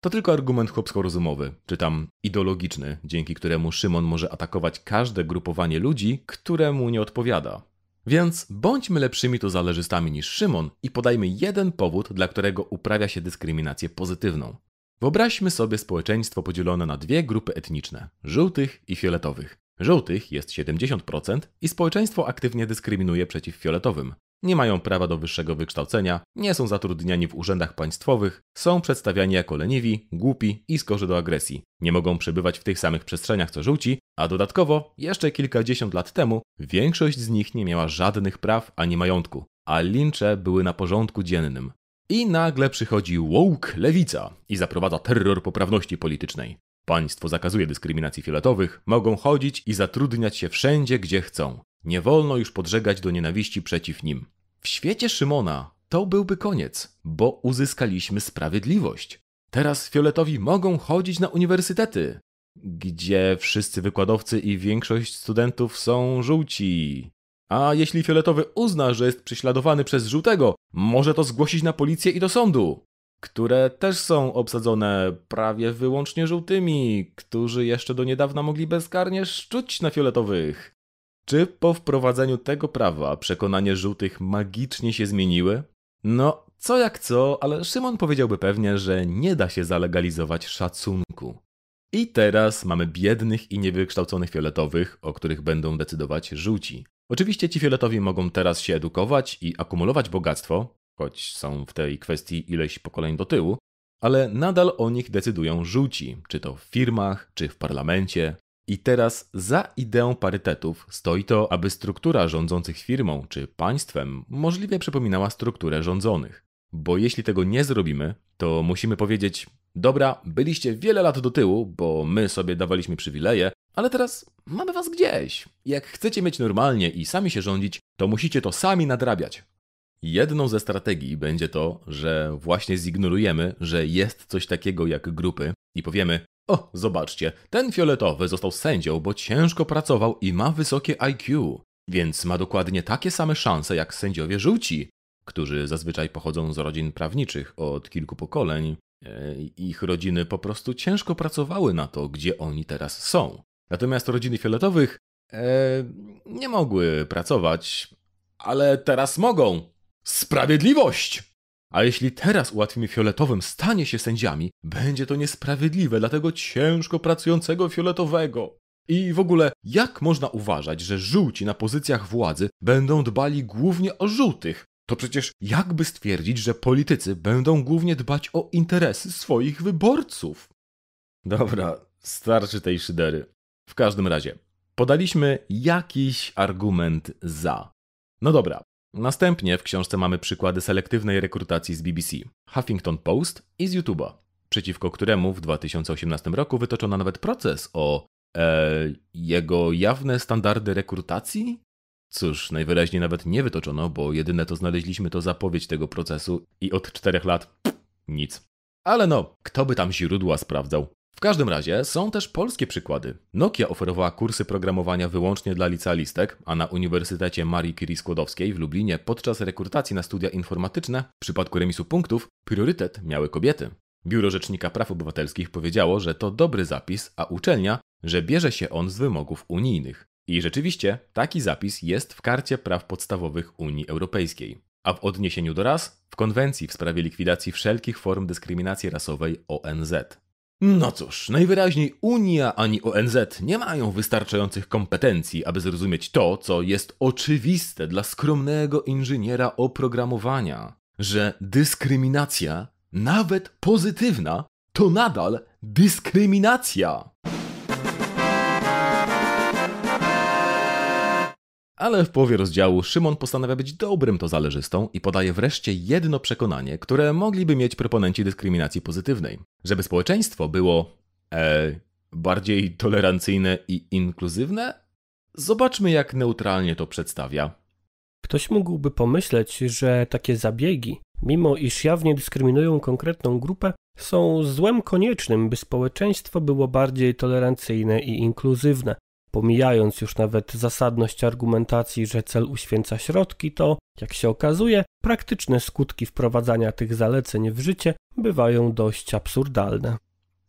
To tylko argument chłopsko-rozumowy, czy tam ideologiczny, dzięki któremu Szymon może atakować każde grupowanie ludzi, któremu nie odpowiada. Więc bądźmy lepszymi to zależystami niż Szymon i podajmy jeden powód, dla którego uprawia się dyskryminację pozytywną. Wyobraźmy sobie społeczeństwo podzielone na dwie grupy etniczne żółtych i fioletowych. Żółtych jest 70% i społeczeństwo aktywnie dyskryminuje przeciw fioletowym. Nie mają prawa do wyższego wykształcenia, nie są zatrudniani w urzędach państwowych, są przedstawiani jako leniwi, głupi i skorzy do agresji. Nie mogą przebywać w tych samych przestrzeniach co żółci, a dodatkowo, jeszcze kilkadziesiąt lat temu, większość z nich nie miała żadnych praw ani majątku, a lincze były na porządku dziennym. I nagle przychodzi woke lewica i zaprowadza terror poprawności politycznej. Państwo zakazuje dyskryminacji fioletowych, mogą chodzić i zatrudniać się wszędzie, gdzie chcą. Nie wolno już podżegać do nienawiści przeciw nim. W świecie Szymona to byłby koniec, bo uzyskaliśmy sprawiedliwość. Teraz fioletowi mogą chodzić na uniwersytety, gdzie wszyscy wykładowcy i większość studentów są żółci. A jeśli fioletowy uzna, że jest prześladowany przez żółtego, może to zgłosić na policję i do sądu, które też są obsadzone prawie wyłącznie żółtymi, którzy jeszcze do niedawna mogli bezkarnie szczuć na fioletowych. Czy po wprowadzeniu tego prawa przekonanie żółtych magicznie się zmieniły? No, co jak co, ale Szymon powiedziałby pewnie, że nie da się zalegalizować szacunku. I teraz mamy biednych i niewykształconych fioletowych, o których będą decydować żółci. Oczywiście ci fioletowi mogą teraz się edukować i akumulować bogactwo, choć są w tej kwestii ileś pokoleń do tyłu, ale nadal o nich decydują żółci, czy to w firmach, czy w parlamencie. I teraz za ideą parytetów stoi to, aby struktura rządzących firmą czy państwem możliwie przypominała strukturę rządzonych. Bo jeśli tego nie zrobimy, to musimy powiedzieć: Dobra, byliście wiele lat do tyłu, bo my sobie dawaliśmy przywileje, ale teraz mamy was gdzieś. Jak chcecie mieć normalnie i sami się rządzić, to musicie to sami nadrabiać. Jedną ze strategii będzie to, że właśnie zignorujemy, że jest coś takiego jak grupy i powiemy: O, zobaczcie, ten fioletowy został sędzią, bo ciężko pracował i ma wysokie IQ, więc ma dokładnie takie same szanse jak sędziowie żółci, którzy zazwyczaj pochodzą z rodzin prawniczych od kilku pokoleń. E, ich rodziny po prostu ciężko pracowały na to, gdzie oni teraz są. Natomiast rodziny fioletowych e, nie mogły pracować, ale teraz mogą. Sprawiedliwość! A jeśli teraz ułatwimy fioletowym stanie się sędziami, będzie to niesprawiedliwe dla tego ciężko pracującego fioletowego. I w ogóle, jak można uważać, że żółci na pozycjach władzy będą dbali głównie o żółtych? To przecież jakby stwierdzić, że politycy będą głównie dbać o interesy swoich wyborców? Dobra, starczy tej szydery. W każdym razie, podaliśmy jakiś argument za. No dobra, Następnie w książce mamy przykłady selektywnej rekrutacji z BBC, Huffington Post i z YouTube'a, przeciwko któremu w 2018 roku wytoczono nawet proces o e, jego jawne standardy rekrutacji? Cóż, najwyraźniej nawet nie wytoczono, bo jedyne to znaleźliśmy to zapowiedź tego procesu i od czterech lat pff, nic. Ale no, kto by tam źródła sprawdzał? W każdym razie są też polskie przykłady. Nokia oferowała kursy programowania wyłącznie dla licealistek, a na Uniwersytecie Marii Curie Skłodowskiej w Lublinie podczas rekrutacji na studia informatyczne w przypadku remisu punktów priorytet miały kobiety. Biuro Rzecznika Praw Obywatelskich powiedziało, że to dobry zapis, a uczelnia, że bierze się on z wymogów unijnych. I rzeczywiście taki zapis jest w Karcie Praw Podstawowych Unii Europejskiej. A w odniesieniu do ras, w konwencji w sprawie likwidacji wszelkich form dyskryminacji rasowej ONZ. No cóż, najwyraźniej Unia ani ONZ nie mają wystarczających kompetencji, aby zrozumieć to, co jest oczywiste dla skromnego inżyniera oprogramowania, że dyskryminacja, nawet pozytywna, to nadal dyskryminacja. Ale w połowie rozdziału Szymon postanawia być dobrym to zależystą i podaje wreszcie jedno przekonanie, które mogliby mieć proponenci dyskryminacji pozytywnej. Żeby społeczeństwo było e, bardziej tolerancyjne i inkluzywne? Zobaczmy, jak neutralnie to przedstawia. Ktoś mógłby pomyśleć, że takie zabiegi, mimo iż jawnie dyskryminują konkretną grupę, są złem koniecznym, by społeczeństwo było bardziej tolerancyjne i inkluzywne. Pomijając już nawet zasadność argumentacji, że cel uświęca środki, to, jak się okazuje, praktyczne skutki wprowadzania tych zaleceń w życie bywają dość absurdalne.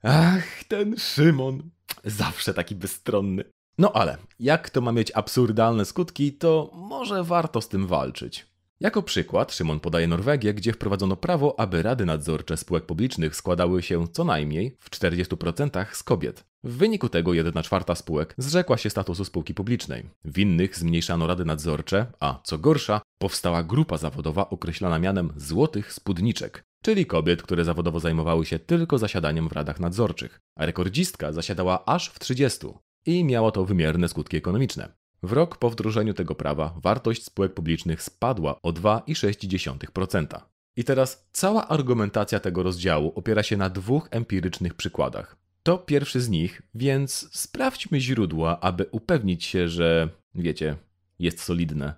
Ach, ten Szymon. Zawsze taki bezstronny. No ale, jak to ma mieć absurdalne skutki, to może warto z tym walczyć. Jako przykład Szymon podaje Norwegię, gdzie wprowadzono prawo, aby rady nadzorcze spółek publicznych składały się co najmniej w 40% z kobiet. W wyniku tego 1 czwarta spółek zrzekła się statusu spółki publicznej. W innych zmniejszano rady nadzorcze, a co gorsza, powstała grupa zawodowa określana mianem złotych spódniczek, czyli kobiet, które zawodowo zajmowały się tylko zasiadaniem w radach nadzorczych, a rekordzistka zasiadała aż w 30 i miało to wymierne skutki ekonomiczne. W rok po wdrożeniu tego prawa wartość spółek publicznych spadła o 2,6%. I teraz cała argumentacja tego rozdziału opiera się na dwóch empirycznych przykładach. To pierwszy z nich, więc sprawdźmy źródła, aby upewnić się, że, wiecie, jest solidne.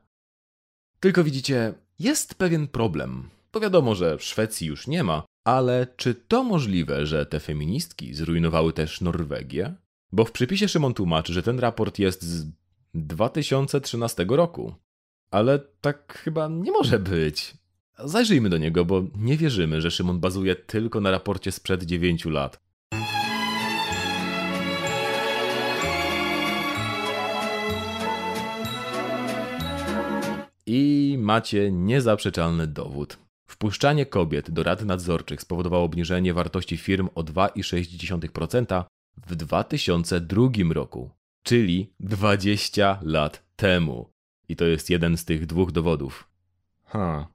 Tylko widzicie, jest pewien problem. Bo wiadomo, że Szwecji już nie ma, ale czy to możliwe, że te feministki zrujnowały też Norwegię? Bo w przypisie Szymon tłumaczy, że ten raport jest z 2013 roku. Ale tak chyba nie może być. Zajrzyjmy do niego, bo nie wierzymy, że Szymon bazuje tylko na raporcie sprzed 9 lat. I macie niezaprzeczalny dowód. Wpuszczanie kobiet do rad nadzorczych spowodowało obniżenie wartości firm o 2,6% w 2002 roku, czyli 20 lat temu. I to jest jeden z tych dwóch dowodów. Ha.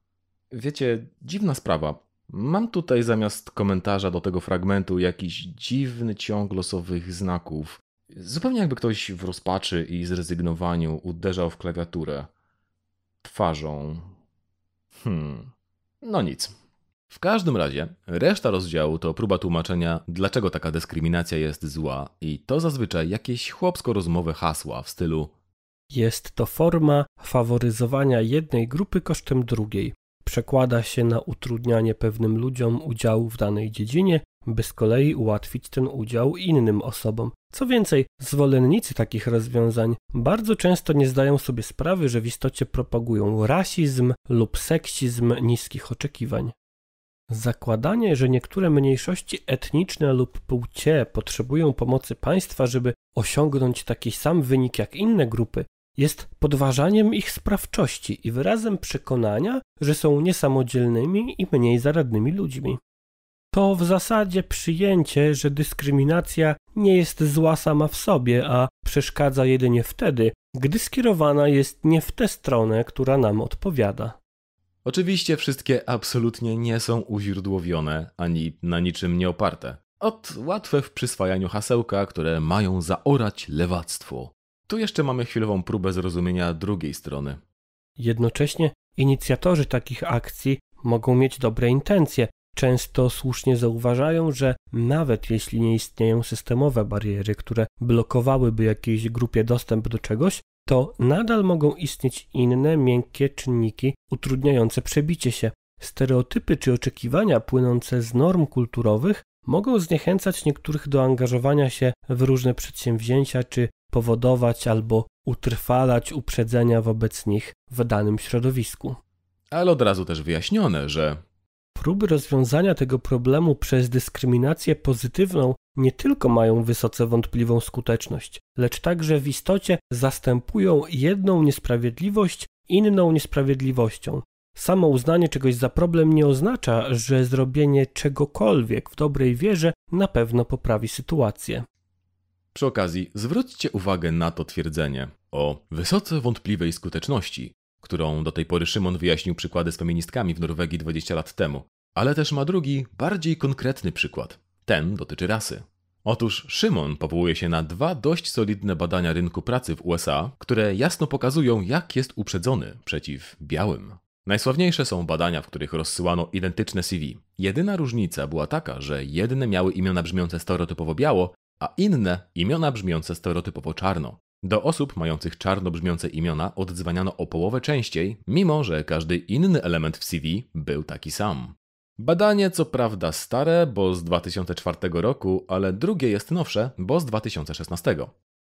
Wiecie, dziwna sprawa. Mam tutaj zamiast komentarza do tego fragmentu jakiś dziwny ciąg losowych znaków. Zupełnie jakby ktoś w rozpaczy i zrezygnowaniu uderzał w klawiaturę. Twarzą. Hmm. No nic. W każdym razie, reszta rozdziału to próba tłumaczenia, dlaczego taka dyskryminacja jest zła, i to zazwyczaj jakieś chłopsko-rozmowe hasła w stylu Jest to forma faworyzowania jednej grupy kosztem drugiej. Przekłada się na utrudnianie pewnym ludziom udziału w danej dziedzinie, by z kolei ułatwić ten udział innym osobom. Co więcej, zwolennicy takich rozwiązań bardzo często nie zdają sobie sprawy, że w istocie propagują rasizm lub seksizm niskich oczekiwań. Zakładanie, że niektóre mniejszości etniczne lub płcie potrzebują pomocy państwa, żeby osiągnąć taki sam wynik jak inne grupy, jest podważaniem ich sprawczości i wyrazem przekonania, że są niesamodzielnymi i mniej zaradnymi ludźmi. To w zasadzie przyjęcie, że dyskryminacja nie jest zła sama w sobie, a przeszkadza jedynie wtedy, gdy skierowana jest nie w tę stronę, która nam odpowiada. Oczywiście wszystkie absolutnie nie są uźródłowione ani na niczym nie oparte. Od łatwe w przyswajaniu hasełka, które mają zaorać lewactwo. Tu jeszcze mamy chwilową próbę zrozumienia drugiej strony. Jednocześnie inicjatorzy takich akcji mogą mieć dobre intencje. Często słusznie zauważają, że nawet jeśli nie istnieją systemowe bariery, które blokowałyby jakiejś grupie dostęp do czegoś, to nadal mogą istnieć inne, miękkie czynniki utrudniające przebicie się. Stereotypy czy oczekiwania płynące z norm kulturowych mogą zniechęcać niektórych do angażowania się w różne przedsięwzięcia czy powodować albo utrwalać uprzedzenia wobec nich w danym środowisku. Ale od razu też wyjaśnione, że Próby rozwiązania tego problemu przez dyskryminację pozytywną nie tylko mają wysoce wątpliwą skuteczność, lecz także w istocie zastępują jedną niesprawiedliwość inną niesprawiedliwością. Samo uznanie czegoś za problem nie oznacza, że zrobienie czegokolwiek w dobrej wierze na pewno poprawi sytuację. Przy okazji, zwróćcie uwagę na to twierdzenie o wysoce wątpliwej skuteczności, którą do tej pory Szymon wyjaśnił przykłady z feministkami w Norwegii 20 lat temu. Ale też ma drugi, bardziej konkretny przykład. Ten dotyczy rasy. Otóż Szymon powołuje się na dwa dość solidne badania rynku pracy w USA, które jasno pokazują, jak jest uprzedzony przeciw białym. Najsławniejsze są badania, w których rozsyłano identyczne CV. Jedyna różnica była taka, że jedne miały imiona brzmiące stereotypowo biało, a inne imiona brzmiące stereotypowo czarno. Do osób mających czarno brzmiące imiona oddzwaniano o połowę częściej, mimo że każdy inny element w CV był taki sam. Badanie co prawda stare, bo z 2004 roku, ale drugie jest nowsze, bo z 2016.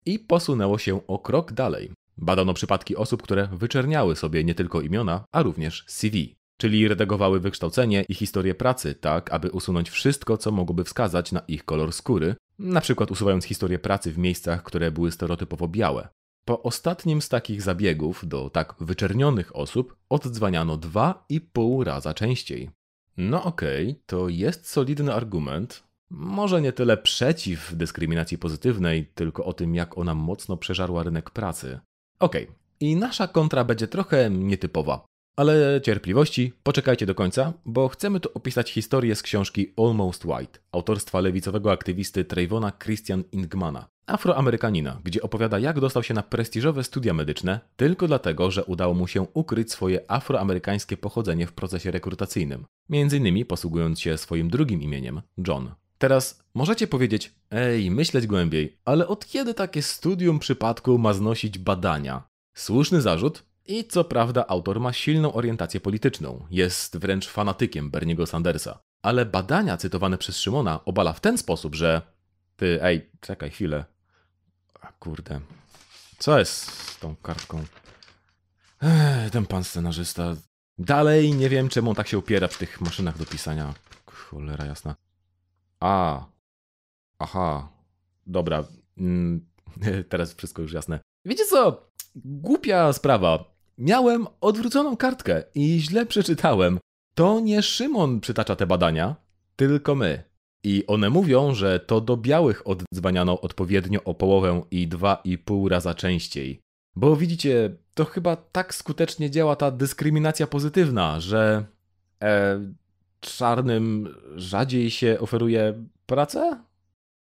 I posunęło się o krok dalej. Badano przypadki osób, które wyczerniały sobie nie tylko imiona, a również CV, czyli redagowały wykształcenie i historię pracy tak, aby usunąć wszystko, co mogłoby wskazać na ich kolor skóry, na przykład usuwając historię pracy w miejscach, które były stereotypowo białe. Po ostatnim z takich zabiegów do tak wyczernionych osób oddzwaniano 2,5 raza częściej. No okej, okay, to jest solidny argument, Może nie tyle przeciw dyskryminacji pozytywnej, tylko o tym, jak ona mocno przeżarła rynek pracy. Okej, i nasza kontra będzie trochę nietypowa. Ale cierpliwości, poczekajcie do końca, bo chcemy tu opisać historię z książki Almost White, autorstwa lewicowego aktywisty Trayvona Christian Ingmana, afroamerykanina, gdzie opowiada jak dostał się na prestiżowe studia medyczne tylko dlatego, że udało mu się ukryć swoje afroamerykańskie pochodzenie w procesie rekrutacyjnym, między innymi posługując się swoim drugim imieniem, John. Teraz możecie powiedzieć, ej, myśleć głębiej, ale od kiedy takie studium przypadku ma znosić badania? Słuszny zarzut, i co prawda autor ma silną orientację polityczną, jest wręcz fanatykiem Berniego Sandersa. Ale badania cytowane przez Szymona obala w ten sposób, że... Ty, ej, czekaj chwilę. A kurde. Co jest z tą kartką? Ech, ten pan scenarzysta. Dalej nie wiem, czemu on tak się upiera przy tych maszynach do pisania. Cholera jasna. A. Aha. Dobra. Mm, teraz wszystko już jasne. Wiecie co? Głupia sprawa. Miałem odwróconą kartkę i źle przeczytałem. To nie Szymon przytacza te badania, tylko my. I one mówią, że to do białych oddzwaniano odpowiednio o połowę i dwa i pół raza częściej. Bo widzicie, to chyba tak skutecznie działa ta dyskryminacja pozytywna, że e, czarnym rzadziej się oferuje pracę?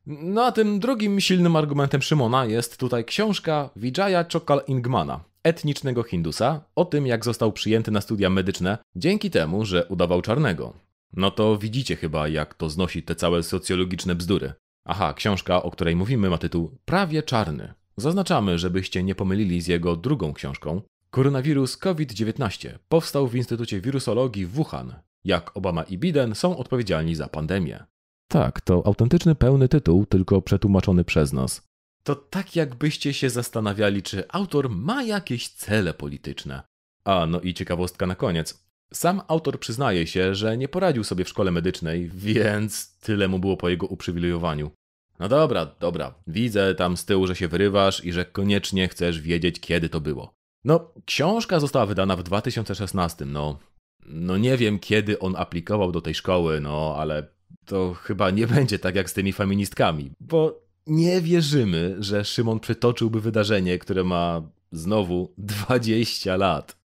No a tym drugim silnym argumentem Szymona jest tutaj książka Vijaya Chokal Ingmana, etnicznego Hindusa, o tym jak został przyjęty na studia medyczne dzięki temu, że udawał czarnego. No to widzicie chyba, jak to znosi te całe socjologiczne bzdury. Aha, książka, o której mówimy, ma tytuł Prawie Czarny. Zaznaczamy, żebyście nie pomylili z jego drugą książką. Koronawirus COVID-19 powstał w Instytucie Wirusologii w Wuhan. Jak Obama i Biden są odpowiedzialni za pandemię. Tak, to autentyczny pełny tytuł, tylko przetłumaczony przez nas. To tak jakbyście się zastanawiali, czy autor ma jakieś cele polityczne. A no i ciekawostka na koniec. Sam autor przyznaje się, że nie poradził sobie w szkole medycznej, więc tyle mu było po jego uprzywilejowaniu. No dobra, dobra, widzę tam z tyłu, że się wyrywasz i że koniecznie chcesz wiedzieć, kiedy to było. No, książka została wydana w 2016, no. No nie wiem, kiedy on aplikował do tej szkoły, no ale to chyba nie będzie tak jak z tymi feministkami, bo nie wierzymy, że Szymon przytoczyłby wydarzenie, które ma znowu 20 lat.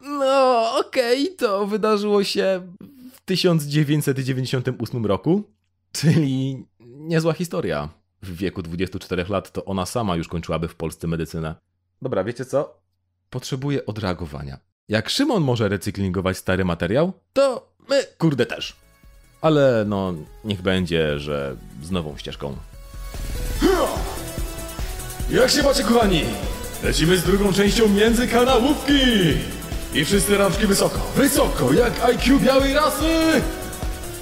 No, okej, okay, to wydarzyło się w 1998 roku, czyli niezła historia. W wieku 24 lat to ona sama już kończyłaby w Polsce medycynę. Dobra, wiecie co? Potrzebuję odreagowania. Jak Szymon może recyklingować stary materiał, to my, kurde, też. Ale no, niech będzie, że z nową ścieżką. Jak się macie, kochani? Lecimy z drugą częścią międzykanałówki! I wszyscy rączki wysoko, wysoko, jak IQ białej rasy!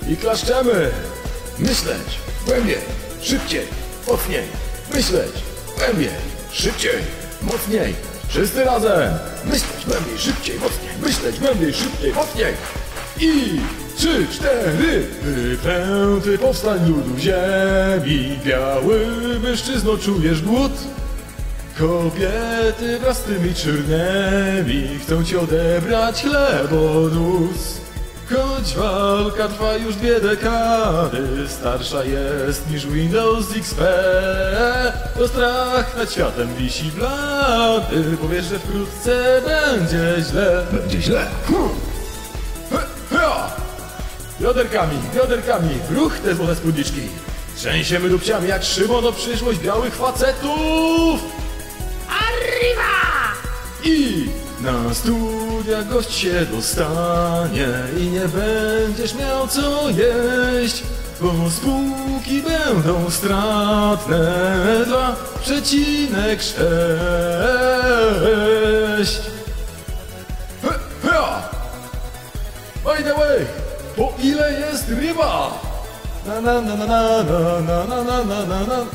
I klaszczemy! Myśleć, głębiej, szybciej, mocniej! Myśleć, głębiej, szybciej, mocniej! Wszyscy razem! Myśleć głębiej, szybciej, mocniej! Myśleć głębiej, szybciej, mocniej! I trzy, cztery! Wypęty powstań ludu ziemi, biały mężczyzno czujesz głód? Kobiety wraz z tymi czarnymi chcą ci odebrać chlebonóz. Choć walka trwa już dwie dekady, starsza jest niż Windows XP, to strach nad światem wisi blady, bo wiesz, że wkrótce będzie źle. Będzie źle. Bioderkami, bioderkami, ruch te złote spódniczki. Trzęsiemy dupciami jak Szymon o przyszłość białych facetów. Arriva! I na studiach gość się dostanie i nie będziesz miał co jeść, bo spółki będą stratne dwa przecinek sześć. By the way, po ile jest ryba? Na na na na na na na na na na na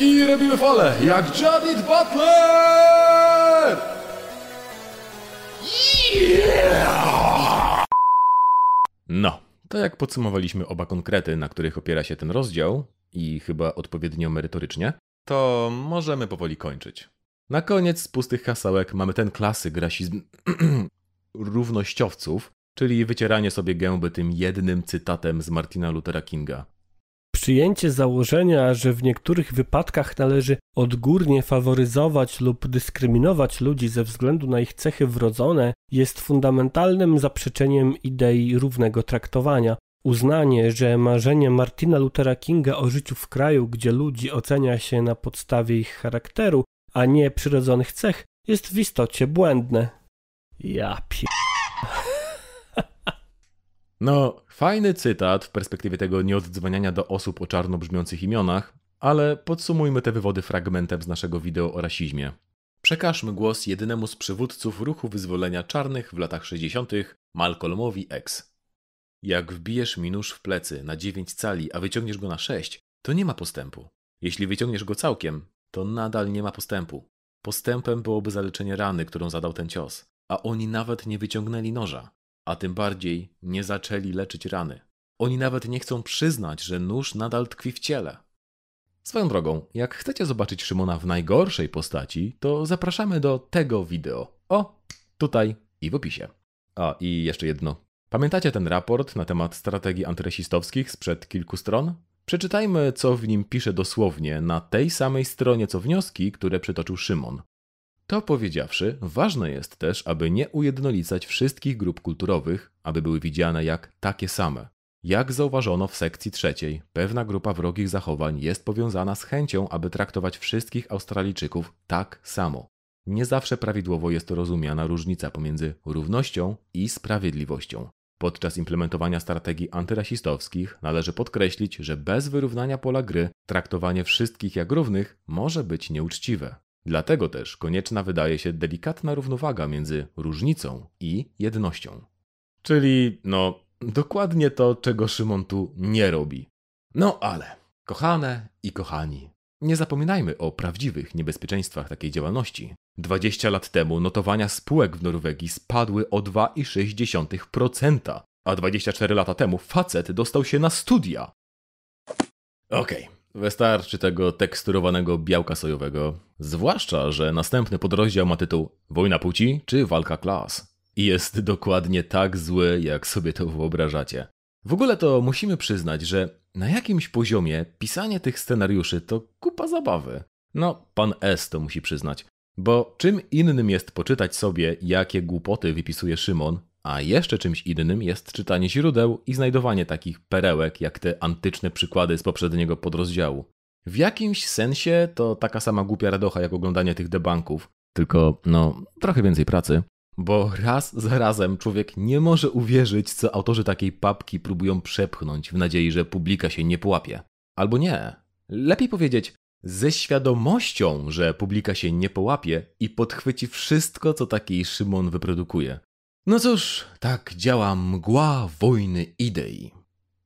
i robimy falę, jak Jadid Butler! Yeah! No, to jak podsumowaliśmy oba konkrety, na których opiera się ten rozdział, i chyba odpowiednio merytorycznie, to możemy powoli kończyć. Na koniec z pustych hasełek mamy ten klasyk rasizm równościowców, czyli wycieranie sobie gęby tym jednym cytatem z Martina Luthera Kinga. Przyjęcie założenia, że w niektórych wypadkach należy odgórnie faworyzować lub dyskryminować ludzi ze względu na ich cechy wrodzone, jest fundamentalnym zaprzeczeniem idei równego traktowania. Uznanie, że marzenie Martina Luthera Kinga o życiu w kraju, gdzie ludzi ocenia się na podstawie ich charakteru, a nie przyrodzonych cech, jest w istocie błędne. Ja pier... No, fajny cytat w perspektywie tego nieoddzwaniania do osób o czarno brzmiących imionach, ale podsumujmy te wywody fragmentem z naszego wideo o rasizmie. Przekażmy głos jedynemu z przywódców ruchu wyzwolenia czarnych w latach 60., Malcolmowi X. Jak wbijesz mi nóż w plecy na 9 cali, a wyciągniesz go na 6, to nie ma postępu. Jeśli wyciągniesz go całkiem, to nadal nie ma postępu. Postępem byłoby zaleczenie rany, którą zadał ten cios, a oni nawet nie wyciągnęli noża a tym bardziej nie zaczęli leczyć rany. Oni nawet nie chcą przyznać, że nóż nadal tkwi w ciele. Swoją drogą, jak chcecie zobaczyć Szymona w najgorszej postaci, to zapraszamy do tego wideo. O, tutaj i w opisie. A i jeszcze jedno. Pamiętacie ten raport na temat strategii antyrasistowskich sprzed kilku stron? Przeczytajmy, co w nim pisze dosłownie na tej samej stronie co wnioski, które przytoczył Szymon. To powiedziawszy, ważne jest też, aby nie ujednolicać wszystkich grup kulturowych, aby były widziane jak takie same. Jak zauważono w sekcji trzeciej, pewna grupa wrogich zachowań jest powiązana z chęcią, aby traktować wszystkich Australijczyków tak samo. Nie zawsze prawidłowo jest rozumiana różnica pomiędzy równością i sprawiedliwością. Podczas implementowania strategii antyrasistowskich należy podkreślić, że bez wyrównania pola gry traktowanie wszystkich jak równych może być nieuczciwe. Dlatego też konieczna wydaje się delikatna równowaga między różnicą i jednością. Czyli, no, dokładnie to, czego Szymon tu nie robi. No ale, kochane i kochani, nie zapominajmy o prawdziwych niebezpieczeństwach takiej działalności. 20 lat temu notowania spółek w Norwegii spadły o 2,6%, a 24 lata temu facet dostał się na studia. Okej, okay. Wystarczy tego teksturowanego białka sojowego. Zwłaszcza, że następny podrozdział ma tytuł Wojna płci czy walka klas. I jest dokładnie tak zły, jak sobie to wyobrażacie. W ogóle to musimy przyznać, że na jakimś poziomie pisanie tych scenariuszy to kupa zabawy. No, pan S to musi przyznać. Bo czym innym jest poczytać sobie, jakie głupoty wypisuje Szymon, a jeszcze czymś innym jest czytanie źródeł i znajdowanie takich perełek, jak te antyczne przykłady z poprzedniego podrozdziału. W jakimś sensie to taka sama głupia radocha jak oglądanie tych debanków, tylko no trochę więcej pracy. Bo raz za razem człowiek nie może uwierzyć, co autorzy takiej papki próbują przepchnąć w nadziei, że publika się nie połapie. Albo nie. Lepiej powiedzieć, ze świadomością, że publika się nie połapie i podchwyci wszystko, co taki Szymon wyprodukuje. No cóż, tak działa mgła wojny idei.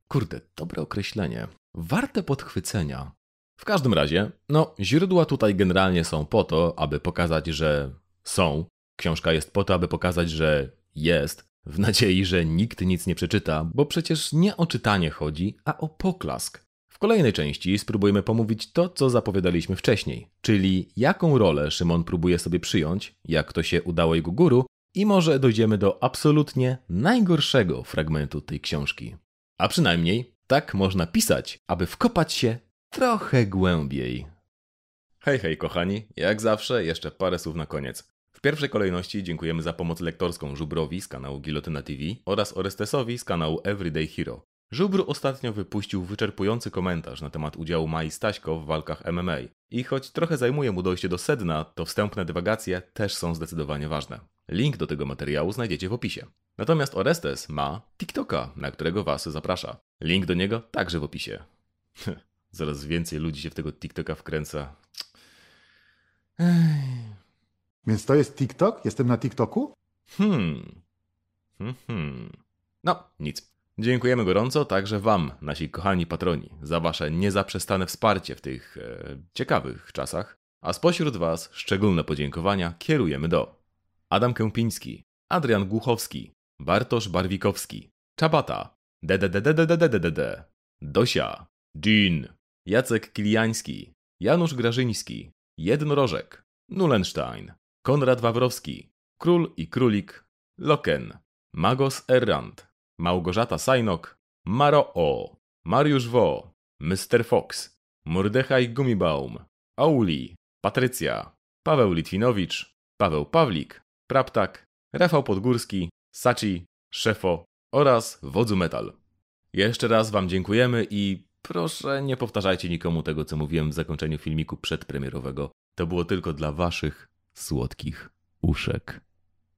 Kurde, dobre określenie. Warte podchwycenia. W każdym razie, no, źródła tutaj generalnie są po to, aby pokazać, że są. Książka jest po to, aby pokazać, że jest, w nadziei, że nikt nic nie przeczyta, bo przecież nie o czytanie chodzi, a o poklask. W kolejnej części spróbujemy pomówić to, co zapowiadaliśmy wcześniej, czyli jaką rolę Szymon próbuje sobie przyjąć, jak to się udało jego guru i może dojdziemy do absolutnie najgorszego fragmentu tej książki. A przynajmniej tak można pisać, aby wkopać się trochę głębiej. Hej, hej, kochani, jak zawsze, jeszcze parę słów na koniec. W pierwszej kolejności dziękujemy za pomoc lektorską Żubrowi z kanału Gilotyna TV oraz Orestesowi z kanału Everyday Hero. Żubr ostatnio wypuścił wyczerpujący komentarz na temat udziału Mai Staśko w walkach MMA. I choć trochę zajmuje mu dojście do sedna, to wstępne dywagacje też są zdecydowanie ważne. Link do tego materiału znajdziecie w opisie. Natomiast Orestes ma TikToka, na którego Was zaprasza. Link do niego także w opisie. Zaraz więcej ludzi się w tego TikToka wkręca. Ej. Więc to jest TikTok? Jestem na TikToku? Hmm. Hmm, hmm. No, nic. Dziękujemy gorąco także Wam, nasi kochani patroni, za Wasze niezaprzestane wsparcie w tych e, ciekawych czasach. A spośród Was szczególne podziękowania kierujemy do Adam Kępiński, Adrian Głuchowski, Bartosz Barwikowski, Czabata, DDDDDDDDD, Dosia, Jean, Jacek Kiliański, Janusz Grażyński, Jednorożek, Nulenstein, Konrad Wawrowski, Król i Królik, Loken, Magos Errant, Małgorzata Sajnok, Maro O, Mariusz Wo, Mr. Fox, Mordechaj Gumibaum, Auli, Patrycja, Paweł Litwinowicz, Paweł Pawlik, Praptak, Rafał Podgórski, Saci, Szefo oraz Wodzu Metal. Jeszcze raz Wam dziękujemy i proszę nie powtarzajcie nikomu tego, co mówiłem w zakończeniu filmiku przedpremierowego. To było tylko dla Waszych słodkich uszek.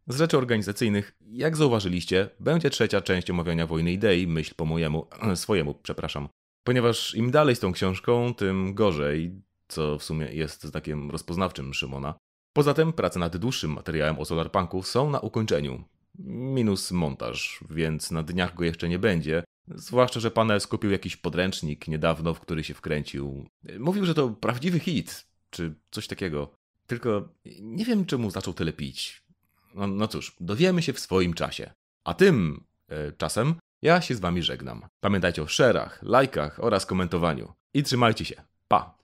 Z rzeczy organizacyjnych, jak zauważyliście, będzie trzecia część omawiania Wojny Idei, myśl po mojemu, swojemu, przepraszam. Ponieważ im dalej z tą książką, tym gorzej, co w sumie jest znakiem rozpoznawczym Szymona. Poza tym prace nad dłuższym materiałem o Solarpunku są na ukończeniu. Minus montaż, więc na dniach go jeszcze nie będzie. Zwłaszcza, że panel skupił jakiś podręcznik niedawno, w który się wkręcił. Mówił, że to prawdziwy hit, czy coś takiego. Tylko nie wiem, czemu zaczął tyle pić. No, no cóż, dowiemy się w swoim czasie. A tym e, czasem ja się z wami żegnam. Pamiętajcie o szerach, lajkach oraz komentowaniu. I trzymajcie się. Pa!